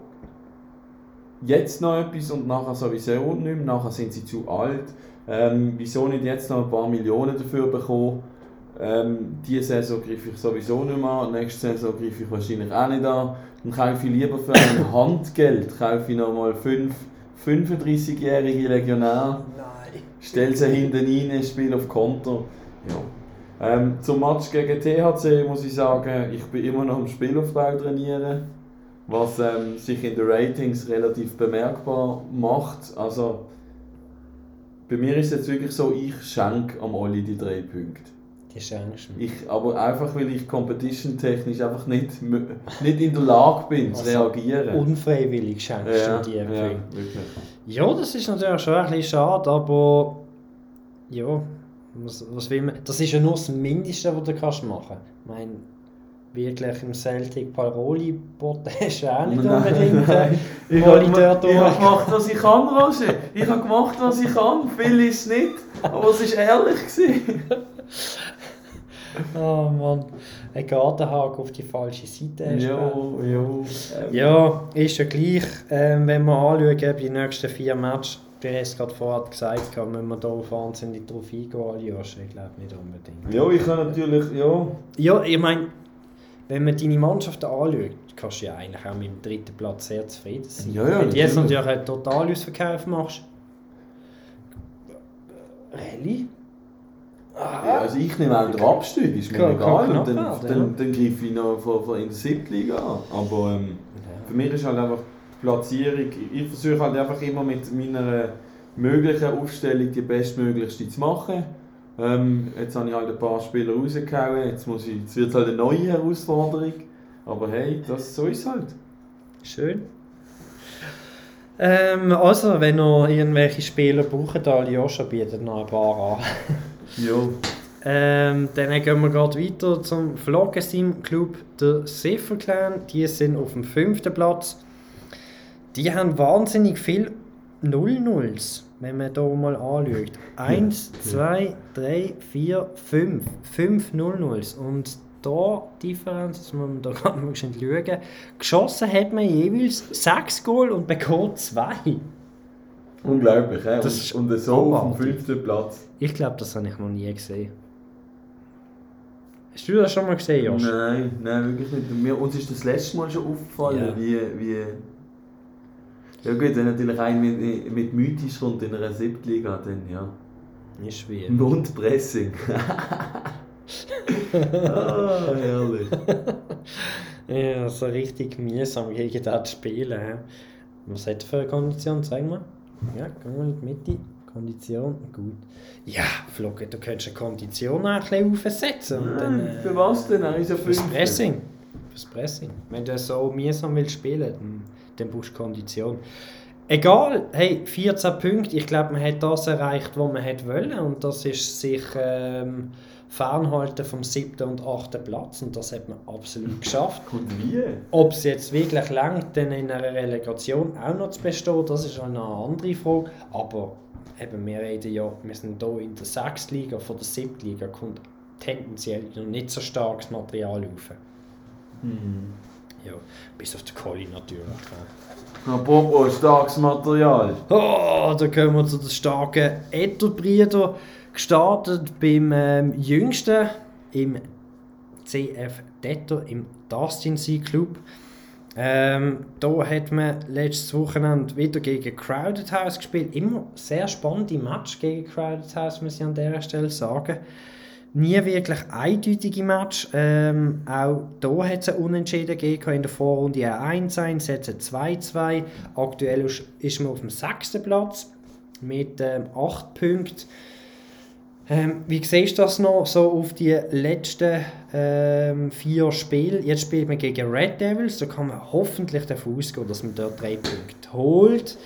jetzt noch etwas und nachher sowieso nicht mehr. Nachher sind sie zu alt. Ähm, wieso nicht jetzt noch ein paar Millionen dafür bekommen? Ähm, diese Saison greife ich sowieso nicht mehr an, nächste Saison greife ich wahrscheinlich auch nicht an. Dann kaufe ich lieber für ein [COUGHS] Handgeld kaufe ich nochmal fünf 35-jährige Legionär, Nein. stelle sie hinten rein, spiele auf Konto. Ja. Ähm, zum Match gegen THC muss ich sagen, ich bin immer noch im Spielaufbau trainieren, was ähm, sich in den Ratings relativ bemerkbar macht. Also bei mir ist es jetzt wirklich so, ich schenke am Olli die drei Punkte. Die schenkst du mir. Ich, aber einfach, weil ich competition-technisch einfach nicht, nicht in der Lage bin zu Also, reagieren. Unfreiwillig schenkst ja, du ja, Punkte. wirklich. Ja, das ist natürlich schon ein bisschen schade, aber ja, was, was will man? Das ist ja nur das Mindeste, was du kannst machen kannst. Ich meine, wirklich im Celtic Paroli boten [LAUGHS] du auch nicht unbedingt. äh, nein. [LAUGHS] Ich Molitor habe gemacht, was ich kann, Roger. Ich habe gemacht, was ich kann. Viel ist es nicht, aber es war ehrlich. [LAUGHS] Oh Mann, ein Gartenhaken auf die falsche Seite. Jo, jo. Ähm, Ja, ist ja gleich, ähm, wenn wir anschauen, die nächsten vier Matches, du hast es gerade vorher gesagt, kann müssen wir da wahnsinnig drauf eingehen, Aljoscha? Ich glaube nicht unbedingt. Ja, ich kann natürlich, ja. Ja, ich meine, wenn man deine Mannschaft anschaut, kannst du ja eigentlich auch mit dem dritten Platz sehr zufrieden sein. Ja, ja, wenn du jetzt natürlich. einen Totalausverkauf machst. Rallye? Ja, Also ich nehme auch den Abstieg, ist mir Kann- egal. kann dann, werden, dann, dann greife ich noch von, von in der Siebtliga an. Aber ähm, für mich ist halt einfach Platzierung, ich versuche halt einfach immer mit meiner möglichen Aufstellung die bestmöglichste zu machen. Ähm, jetzt habe ich halt ein paar Spieler rausgehauen, jetzt, muss ich, jetzt wird es halt eine neue Herausforderung. Aber hey, das, so ist es halt. Schön. Ähm, also, wenn ihr irgendwelche Spieler braucht, Aljoscha bietet noch ein paar an. [LAUGHS] Jo. Ähm, dann gehen wir gerade weiter zum Floggesim Club der Siffer Clan. Die sind auf dem fünften Platz. Die haben wahnsinnig viel 0-0s, wenn man hier mal anschaut. 1, 2, 3, 4, 5. 5 0-0s. Und da Differenz, das muss man da [LAUGHS] gerade mal schauen. Geschossen hat man jeweils 6 Goal und bekommen 2. Unglaublich, he? Das ist und, und so auf dem abartig. fünften Platz. Ich glaube, das habe ich noch nie gesehen. Hast du das schon mal gesehen, Josh? Nein, nein, wirklich nicht. Mir, uns ist das letzte Mal schon aufgefallen, Ja. wie, wie... Ja gut, wenn natürlich ein mit, mit Mythisch kommt in einer Siebtliga, dann ja. Ist schwer. Mundpressing. [LAUGHS] ah, herrlich. Ja, so richtig mühsam gegen das zu spielen. Was hat er für eine Kondition? Zeig mal. Ja, geh mal in die Mitte. Kondition, gut. Ja, Flocke, du könntest eine Kondition auch ein bisschen aufsetzen. Und dann, äh, für was denn? Ist ja Fürs. Pressing. Fürs Pressing. Wenn du so mühsam willst spielen, dann, dann brauchst du Kondition. Egal, hey, 14 Punkte. Ich glaube, man hat das erreicht, was man hat wollen. Und das ist sich ähm, fernhalten vom 7. und 8. Platz. Und das hat man absolut geschafft. Und wie? Ob es jetzt wirklich langt, dann in einer Relegation auch noch zu bestehen, das ist eine andere Frage. Aber eben, wir reden ja, wir sind hier in der 6. Liga, von der 7. Liga kommt tendenziell noch nicht so starkes Material rauf. Hm. Ja, bis auf den Colli natürlich. Apropos starkes Material. Oh, da kommen wir zu den starken Etterbrüder. Gestartet beim ähm, jüngsten im CF Detter, im Dustin Sea Club. Ähm, da hat man letztes Wochenende wieder gegen Crowded House gespielt. Immer sehr spannende Match gegen Crowded House, muss ich an dieser Stelle sagen. Nie wirklich eindeutige Match. Ähm, auch hier hat es einen Unentschieden gegeben. In der Vorrunde ein 1-1, jetzt ein 2-2. Aktuell ist- man auf dem sechsten Platz mit ähm, 8 Punkten. Ähm, wie siehst du das noch so auf die letzten ähm, vier Spiele? Jetzt spielt man gegen Red Devils, da kann man hoffentlich davon ausgehen, dass man dort drei Punkte holt.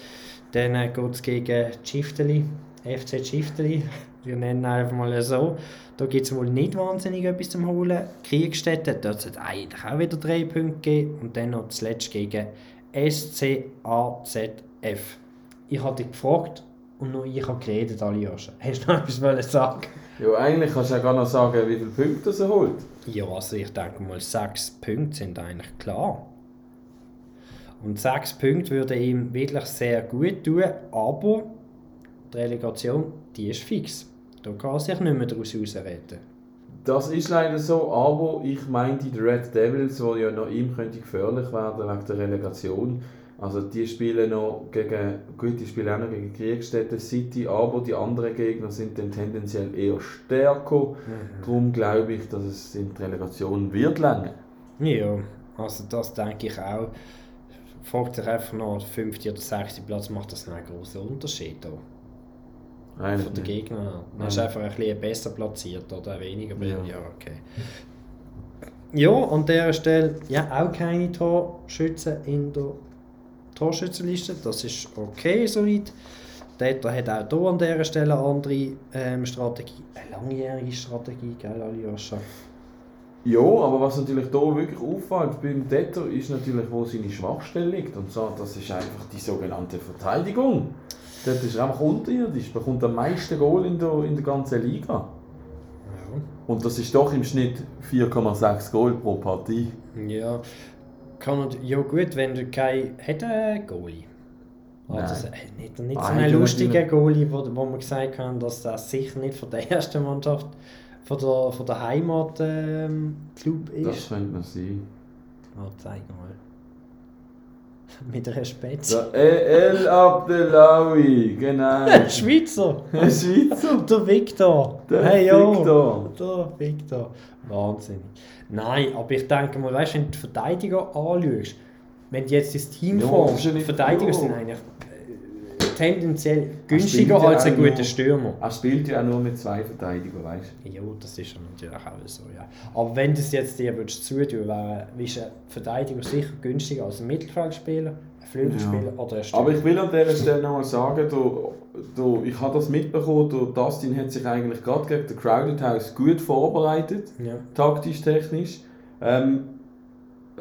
Dann äh, geht es gegen Schifteli, FC Schifteli, wir nennen einfach mal so. Da gibt es wohl nicht wahnsinnig etwas zum Holen. Kriegstätte, dort sollte eigentlich auch wieder drei Punkte geben. Und dann noch zuletzt gegen SCAZF. Ich habe dich gefragt und nur ich habe geredet, Aljoscha. Hast du noch etwas wollen sagen? Ja, eigentlich kannst du ja gar noch sagen, wie viele Punkte er holt. Ja, also ich denke mal, sechs Punkte sind eigentlich klar. Und sechs Punkte würden ihm wirklich sehr gut tun, aber die Relegation, die ist fix. Da kann sich nicht mehr daraus herausreden. Das ist leider so, aber ich meinte die Red Devils, die ja noch ihm könnte gefährlich werden wegen der Relegation. Also die spielen noch gegen, gut, die spielen auch noch gegen Kriegstätte City, aber die anderen Gegner sind dann tendenziell eher stärker. Darum glaube ich, dass es in die Relegation wird länger. Ja, also das denke ich auch. Fragt sich einfach noch, der fünfte oder sechste Platz macht das einen großen Unterschied da, Von den nicht. Gegnern. Man ist einfach ein bisschen besser platziert oder weniger. Ja. Ja, okay. Ja, an dieser Stelle ja, auch keine Torschützen in der Torschützenliste. Das ist okay soweit. Data hat auch hier an dieser Stelle eine andere ähm, Strategie. Eine langjährige Strategie, gell, Aljoscha? Ja, aber was natürlich hier wirklich auffällt beim Detter ist natürlich, wo seine Schwachstelle liegt. Und so, das ist einfach die sogenannte Verteidigung. Dort ist er einfach unterirdisch, bekommt am meisten Goal in der, in der ganzen Liga. Ja. Und das ist doch im Schnitt 4,6 Goal pro Partie. Ja, kann man, ja gut, wenn du kein... Hat einen Goalie? Nein. Also, nicht, nicht so einen Nein, lustigen. Goalie, wo, wo man gesagt haben, dass das sicher nicht von der ersten Mannschaft, von der, von der Heimat ähm, Club Das ist. könnte man sein. Oh, zeig mal. [LAUGHS] Mit Spätze. Der El Abdelawi, genau. [LAUGHS] Schweizer! Ein Schweizer. [LAUGHS] Der Victor! Der hey. Victor. Der Victor! Wahnsinnig. Nein, aber ich denke mal, weißt du, wenn du die Verteidiger anschaust, wenn du jetzt das Team Ja, formst, Verteidiger sind eigentlich tendenziell günstiger ja als ein guter Stürmer. Er spielt ja auch nur mit zwei Verteidigern, weißt Ja, das ist ja natürlich auch so, ja. Aber wenn du es jetzt dir würdest zutun, wäre ist ein Verteidiger sicher günstiger als ein Mittelfeldspieler, ein Flügelspieler oder ein du? Stürmer. Aber ich will an dieser Stelle nochmal sagen, du, du, ich habe das mitbekommen, du, Dustin hat sich eigentlich gerade gegen den Crowded House gut vorbereitet. ja. taktisch, technisch. Ähm,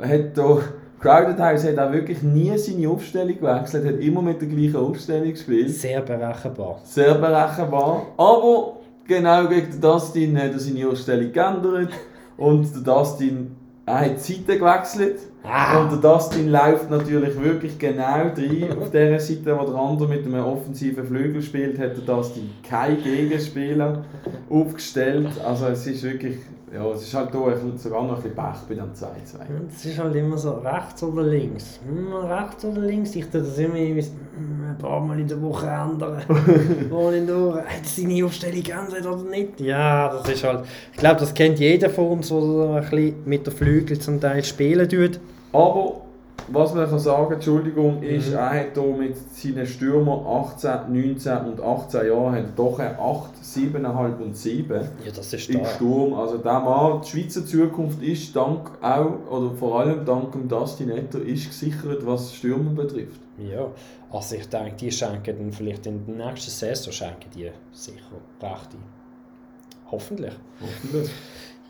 hat da, Crowded House hat auch wirklich nie seine Aufstellung gewechselt, hat immer mit der gleichen Aufstellung gespielt. Sehr berechenbar. Sehr berechenbar. Aber genau gegen den Dustin hat er seine Aufstellung geändert. Und der Dustin er hat die Seite gewechselt. Ah. Und der Dustin läuft natürlich wirklich genau rein. Auf der Seite, wo der andere mit einem offensiven Flügel spielt, hat der Dustin keinen Gegenspieler aufgestellt. Also es ist wirklich, ja, es ist halt bisschen- sogar noch ein bisschen Pech bei dem 2-2. Es ist halt immer so rechts oder links. Hm, rechts oder links. Ich tue das immer ein paar Mal in der Woche ändern. [LAUGHS] Ohne durch. Hat seine Aufstellung geändert oder nicht? Ja, das ist halt. Ich glaube, das kennt jeder von uns, der ein bisschen mit der Flügel zum Teil spielen tut. Aber was man kann sagen, Entschuldigung, ist, Mhm. er hat hier mit seinen Stürmern 18, 19 und 18 Jahren hat doch eine 8, 7,5 und 7 Ja, das ist im. Sturm. Also der Mann, die Schweizer Zukunft ist dank auch, oder vor allem dank dem Dustin Etter, ist gesichert, was Stürmer betrifft. Ja, also ich denke, die schenken dann vielleicht in der nächsten Saison schenken die sicher recht ein. Hoffentlich. Hoffentlich.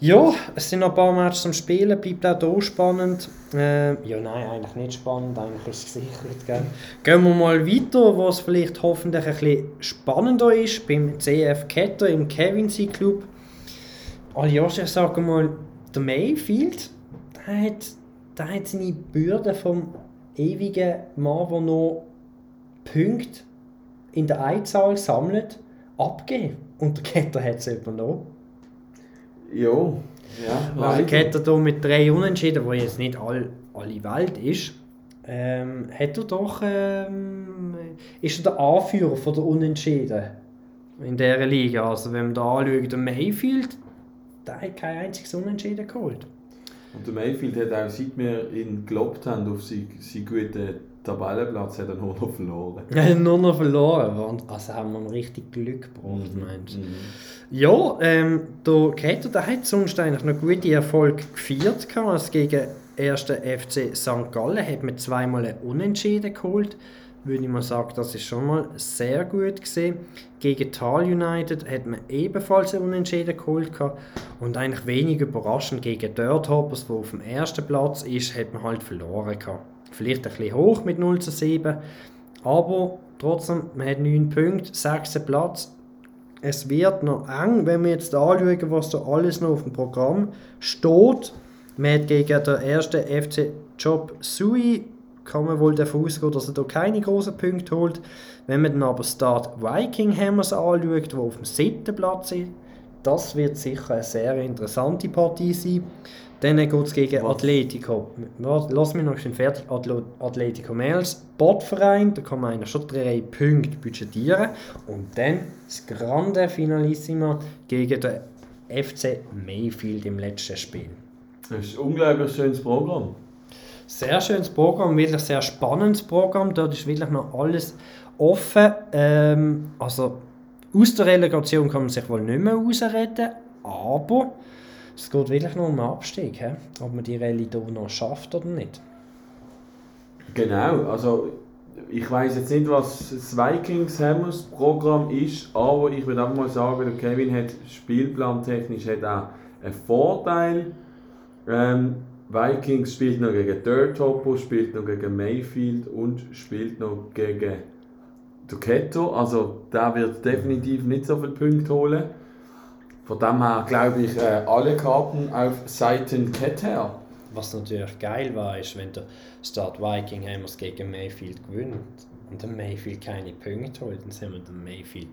Ja, es sind noch ein paar Matches zum Spielen, bleibt auch hier spannend. Äh, ja, nein, eigentlich nicht spannend, eigentlich ist es gesichert. Gell? Gehen wir mal weiter, wo es vielleicht hoffentlich ein bisschen spannender ist, beim CF Ketter im Kevinsey Club. Aljoscha, ich sage mal, der Mayfield, der hat, der hat seine Bürde vom ewigen Mann, der noch Punkte in der Einzahl sammelt, abgegeben. Und der Ketter hat es übernommen. Ja, ja, Also leider. Ketter hier mit drei Unentschieden, wo jetzt nicht all, alle Welt ist, ähm, hat er doch, ähm, ist er der Anführer von der Unentschieden in dieser Liga. Also wenn man da anschaut, der Mayfield, der hat kein einziges Unentschieden geholt. Und der Mayfield hat auch, seit wir ihn gelobt haben auf seinen, seinen guten Tabellenplatz, hat er nur noch verloren. [LAUGHS] Er hat nur noch verloren. Also haben wir ihm richtig Glück gebracht, meinst du? Mhm. Ja, ähm, der Ketter der hat sonst eigentlich noch gute Erfolge gefeiert. Also gegen den ersten FC St. Gallen hat man zweimal einen Unentschieden geholt. Würde ich mal sagen, das ist schon mal sehr gut gesehen. Gegen Tal United hat man ebenfalls einen Unentschieden geholt. Und eigentlich wenig überraschend gegen Dirt Hoppers, der auf dem ersten Platz ist, hat man halt verloren. Gehabt. Vielleicht ein bisschen hoch mit 0 zu 7. Aber trotzdem, man hat 9 Punkte, 6. Platz es wird noch eng, wenn wir jetzt anschauen, was da alles noch auf dem Programm steht. Man hat gegen den ersten FC Job Sui kann man wohl davon ausgehen, dass er da keine großen Punkte holt. Wenn man dann aber Start Viking Hammers anschaut, der auf dem siebten Platz ist, das wird sicher eine sehr interessante Partie sein. Dann geht es gegen Was? Atletico. Lass mich noch schnell fertig. Atletico Mels, Botverein, da kann man eigentlich schon drei Punkte budgetieren. Und dann das Grande Finalissima gegen den FC Mayfield im letzten Spiel. Das ist ein unglaublich schönes Programm. Sehr schönes Programm, wirklich sehr spannendes Programm. Dort ist wirklich noch alles offen. Ähm, also aus der Relegation kann man sich wohl nicht mehr rausreden, aber es geht wirklich nur um den Abstieg, he? ob man die Rallye hier noch schafft oder nicht. Genau, also ich weiß jetzt nicht, was das Vikings Hammers Programm ist, aber ich würde einfach mal sagen, der Kevin hat spielplantechnisch hat auch einen Vorteil. Ähm, Vikings spielt noch gegen Dirt Topo, spielt noch gegen Mayfield und spielt noch gegen Ducetto. Also der wird definitiv nicht so viele Punkte holen. Von dem her glaube ich äh, alle Karten auf Seiten Ketter. Was natürlich geil war, ist, wenn der Start Viking Hammers gegen Mayfield gewinnt und der Mayfield keine Punkte holt, dann sind wir der Mayfield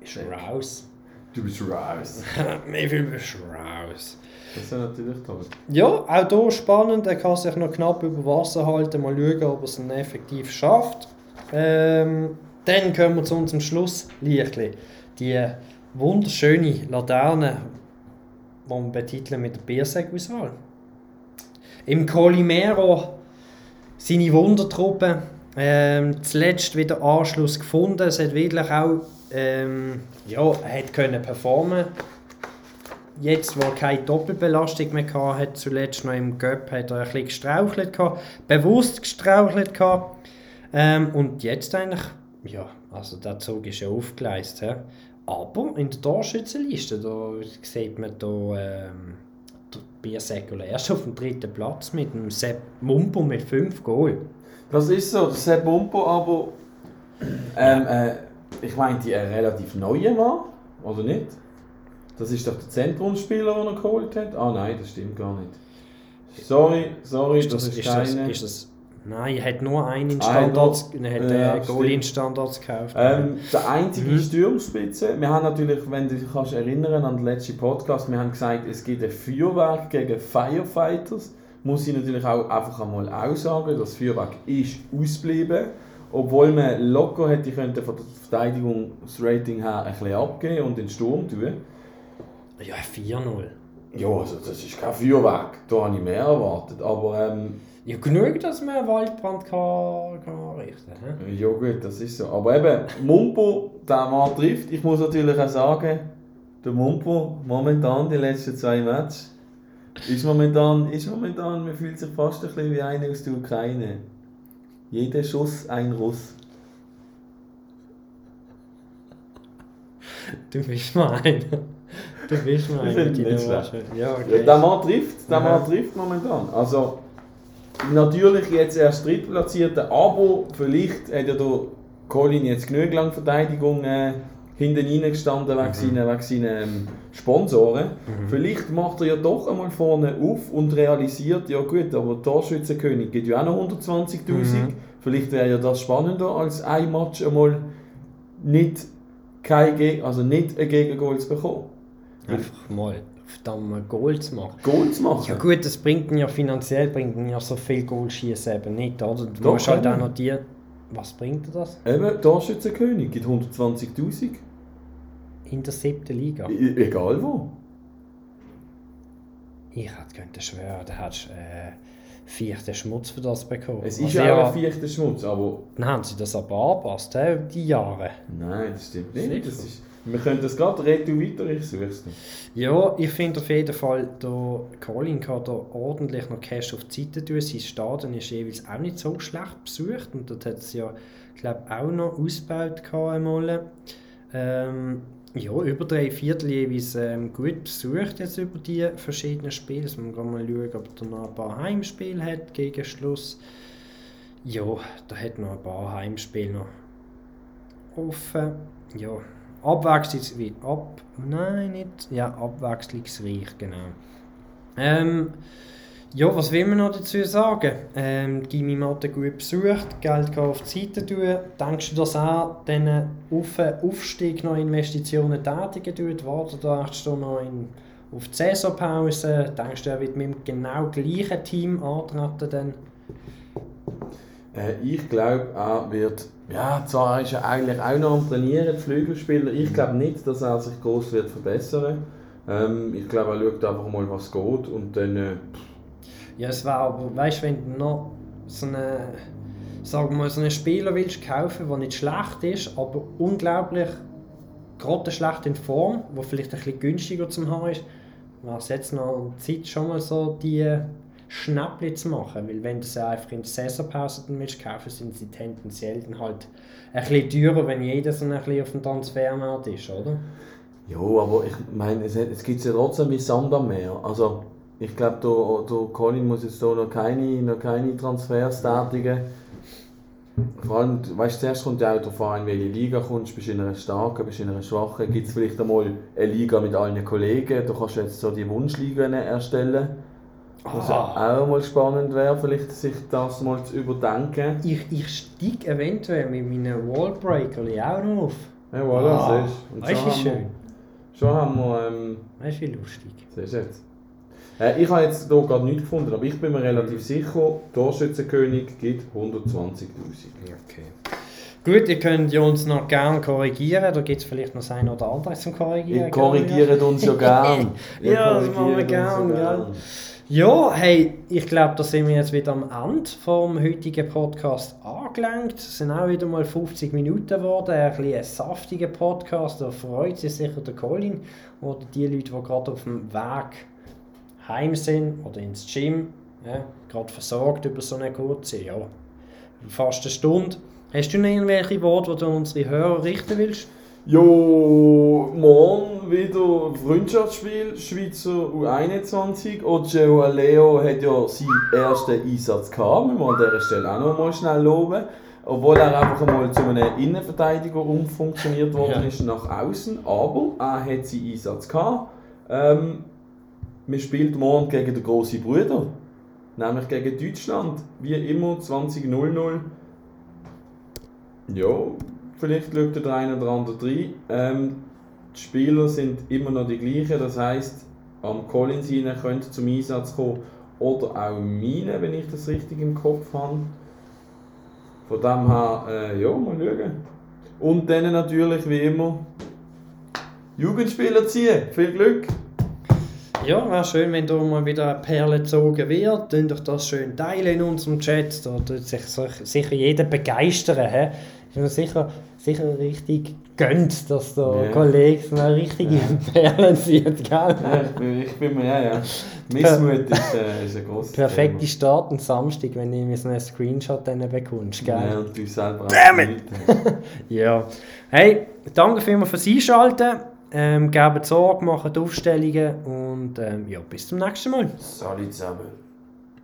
ist raus. Du bist raus. [LAUGHS] Mayfield ist raus. Das ist natürlich toll. Ja, auch hier spannend. Er kann sich noch knapp über Wasser halten. Mal schauen, ob er es dann effektiv schafft. Ähm, dann kommen wir zu unserem Schlusslichtli. Die wunderschöne Laterne, die wir betiteln mit der Biersäge-Auswahl. Im Colimero seine Wundertruppe ähm, zuletzt wieder Anschluss gefunden. Es hat wirklich auch ähm, ja, hat können performen. Jetzt, wo er keine Doppelbelastung mehr hatte, hat zuletzt noch im Göpp hat er ein bisschen gestrauchelt gehabt, bewusst gestrauchelt gehabt. Ähm, und jetzt eigentlich, ja, also der Zug ist ja aufgeleistet. Aber in der Torschützenliste, da sieht man da, ähm, der Biersäckel erst auf dem dritten Platz mit dem Sepp Mumpo mit 5 Goal. Das ist so, der Sepp Mumpo, aber ähm, äh, ich meinte ein relativ neuer Mann, oder nicht? Das ist doch der Zentrumsspieler, den er geholt hat? Ah nein, das stimmt gar nicht. Sorry, sorry, Ist das, das, ist ist das, keine. ist das, nein, er hat nur einen in. Standards, er hat Ja, äh, Goal in Standards gekauft. Ähm, der einzige Mhm. Sturmspitze, wir haben natürlich, wenn du dich kannst erinnern an den letzten Podcast, wir haben gesagt, es gibt ein Feuerwerk gegen Firefighters. Muss ich natürlich auch einfach einmal aussagen, das Feuerwerk ist ausgeblieben. Obwohl man locker hätte können von der Verteidigungsrating her ein bisschen abgeben und den Sturm tun. ja, 4-0. Ja, also das ist kein Feuerwerk, da habe ich mehr erwartet. Aber ähm, Ja, genug, dass man einen Waldbrand kann, kann richten kann. Ja gut, das ist so. Aber eben, Mumpo, der Mann trifft. Ich muss natürlich auch sagen, der Mumpo, momentan die letzten zwei Matches, ist momentan, ist momentan, man fühlt sich fast ein bisschen wie einer aus der Ukraine. Jeder Schuss ein Russ. Du bist mal einer. Du bist mal einer. Ja, Ja, okay. der Mann trifft, der. Mann trifft momentan. Also, natürlich jetzt erst drittplatzierte, aber vielleicht hat ja der Colin jetzt genug lang Verteidigung äh, hinten reingestanden wegen seinen, wegen seinen ähm, Sponsoren. Vielleicht macht er ja doch einmal vorne auf und realisiert, ja gut, aber der Torschützenkönig gibt ja auch noch 120'000. Mhm. Vielleicht wäre ja das spannender als ein Match einmal nicht, kein Geg also nicht ein Gegengol zu bekommen. Einfach mal verdammt mal Goal zu machen. Goal zu machen. Ja gut, das bringt ihn ja finanziell bringt ihn ja so viel Goalschießen eben nicht, oder? Du Doch, musst halt auch noch die... Was bringt dir das? Eben, Torschützenkönig gibt 120'000. In der siebten Liga? E egal wo. Ich hätte könnte schwören, da hättest du äh, vierten Schmutz für das bekommen. Es ist Also ja auch ein vierter Schmutz, aber Dann haben sie das aber angepasst, he, die Jahre. nein, das stimmt nicht. Das ist, wir können das gerade retour weiter, ich such's dir. Ja, ich finde auf jeden Fall, der Colin kann da ordentlich noch Cash auf die Seite tun. Sein Stadion ist jeweils auch nicht so schlecht besucht und dort hat es ja, glaube auch noch ausgebaut. Ähm, ja, über drei Viertel jeweils ähm, gut besucht jetzt über die verschiedenen Spiele. Jetzt müssen wir mal schauen, ob er noch ein paar Heimspiele hat gegen Schluss. Ja, da hat noch ein paar Heimspiele noch offen. Ja, abwechslungsreich. Ab, nein, nicht. Ja, abwechslungsreich, genau. Ähm, ja, was will man noch dazu sagen? Ähm, Gimmi Mathe gut besucht, Geld auf die Seite tun. Denkst du, dass er diesen auf Aufstieg noch Investitionen tätigen tut? Wartet schon noch in, auf die Saisonpause? Denkst du, er wird mit dem genau gleichen Team antreten? Äh, ich glaube, er wird. Ja, zwar ist er eigentlich auch noch am Trainieren, Flügelspieler. Ich glaube nicht, dass er sich groß wird verbessern. Ähm, ich glaube, er schaut einfach mal, was geht und dann. Äh, Ja, es wäre aber, weißt du, wenn du noch so eine, sagen wir so einen Spieler willst kaufen, der nicht schlecht ist, aber unglaublich gerade schlecht in Form, der vielleicht ein bisschen günstiger zum haben ist, wäre es jetzt noch Zeit, schon mal so die Schnäppchen zu machen, weil wenn du sie einfach in der Saisonpause willst kaufen, sind sie tendenziell dann halt ein bisschen teurer, wenn jeder so ein bisschen auf dem Transfermarkt ist, oder? Ja, aber ich meine, es, es gibt ja trotzdem wie Sand am Meer. Also, ich glaube, der, der Colin muss jetzt hier noch keine, noch keine Transfers tätigen. Vor allem, weißt du, zuerst kommt ja auch darauf an, in welche Liga kommst. Bist du in einer starken, bist du in einer schwachen? Gibt es vielleicht einmal eine Liga mit allen Kollegen? Da kannst du jetzt so die Wunschliga erstellen. Was ja auch mal spannend wäre, vielleicht sich das mal zu überdenken. Ich, ich steige eventuell mit meinen Wallbreaker auch noch auf. Ja, voilà, Ah, siehst du. Weißt du, schön? Schon haben wir... Ähm, Weißt du, wie lustig? Siehst du jetzt? Äh, ich habe jetzt hier gerade nichts gefunden, aber ich bin mir relativ sicher, Torschützenkönig gibt 120'000. Okay. Gut, ihr könnt ja uns noch gerne korrigieren. Da gibt es vielleicht noch eine oder andere zum Korrigieren. Ihr korrigiert uns ja gern. [LAUGHS] Ihr Ja, das machen wir korrigiert uns gern, ja hey, ich glaube, da sind wir jetzt wieder am Ende vom heutigen Podcast angelangt. Es sind auch wieder mal 50 Minuten geworden. Ein, bisschen ein saftiger Podcast. Da freut sich sicher der Colin oder die Leute, die gerade auf dem Weg heim sind oder ins Gym. Ja, gerade versorgt über so eine kurze, ja, fast eine Stunde. Hast du noch irgendwelche Worte, die du an unsere Hörer richten willst? Jo, morgen wieder Freundschaftsspiel, Schweizer U21. Ojo Leo hat ja seinen ersten Einsatz gehabt, müssen wir an dieser Stelle auch noch mal schnell loben. Obwohl er einfach einmal zu einem Innenverteidiger umfunktioniert worden Ja. ist nach außen, aber er hat seinen Einsatz gehabt. Ähm, wir spielen morgen gegen den grossen Bruder, nämlich gegen Deutschland, wie immer 20.00. Ja, vielleicht schaut der eine oder andere rein. Ähm, die Spieler sind immer noch die gleichen, das heisst, am Collins hinein könnte zum Einsatz kommen oder auch meine, wenn ich das richtig im Kopf habe. Von dem her, äh, ja, mal schauen. Und dann natürlich, wie immer, Jugendspieler ziehen. Viel Glück! Ja, wäre schön, wenn da mal wieder eine Perle gezogen wird. Dann doch das schön teilen in unserem Chat. Da tut sich sich- sicher jeder begeistern. He? Ist mir sicher, sicher richtig gönnt, dass der Ja. Kollege so eine richtige Perle zieht. Gell? Ja, ich bin, ich bin mir, ja, ja. Missmut ist, äh, ist ein grosses Perfekte Start am Samstag, wenn du mir so einen Screenshot dann bekommst. Gell? Thema. Ja, und du selber Damn it! [LAUGHS] Ja. Hey, danke vielmals fürs Einschalten. Ähm, gebt Sorge, macht Aufstellungen und ähm, ja, bis zum nächsten Mal. Salut zusammen.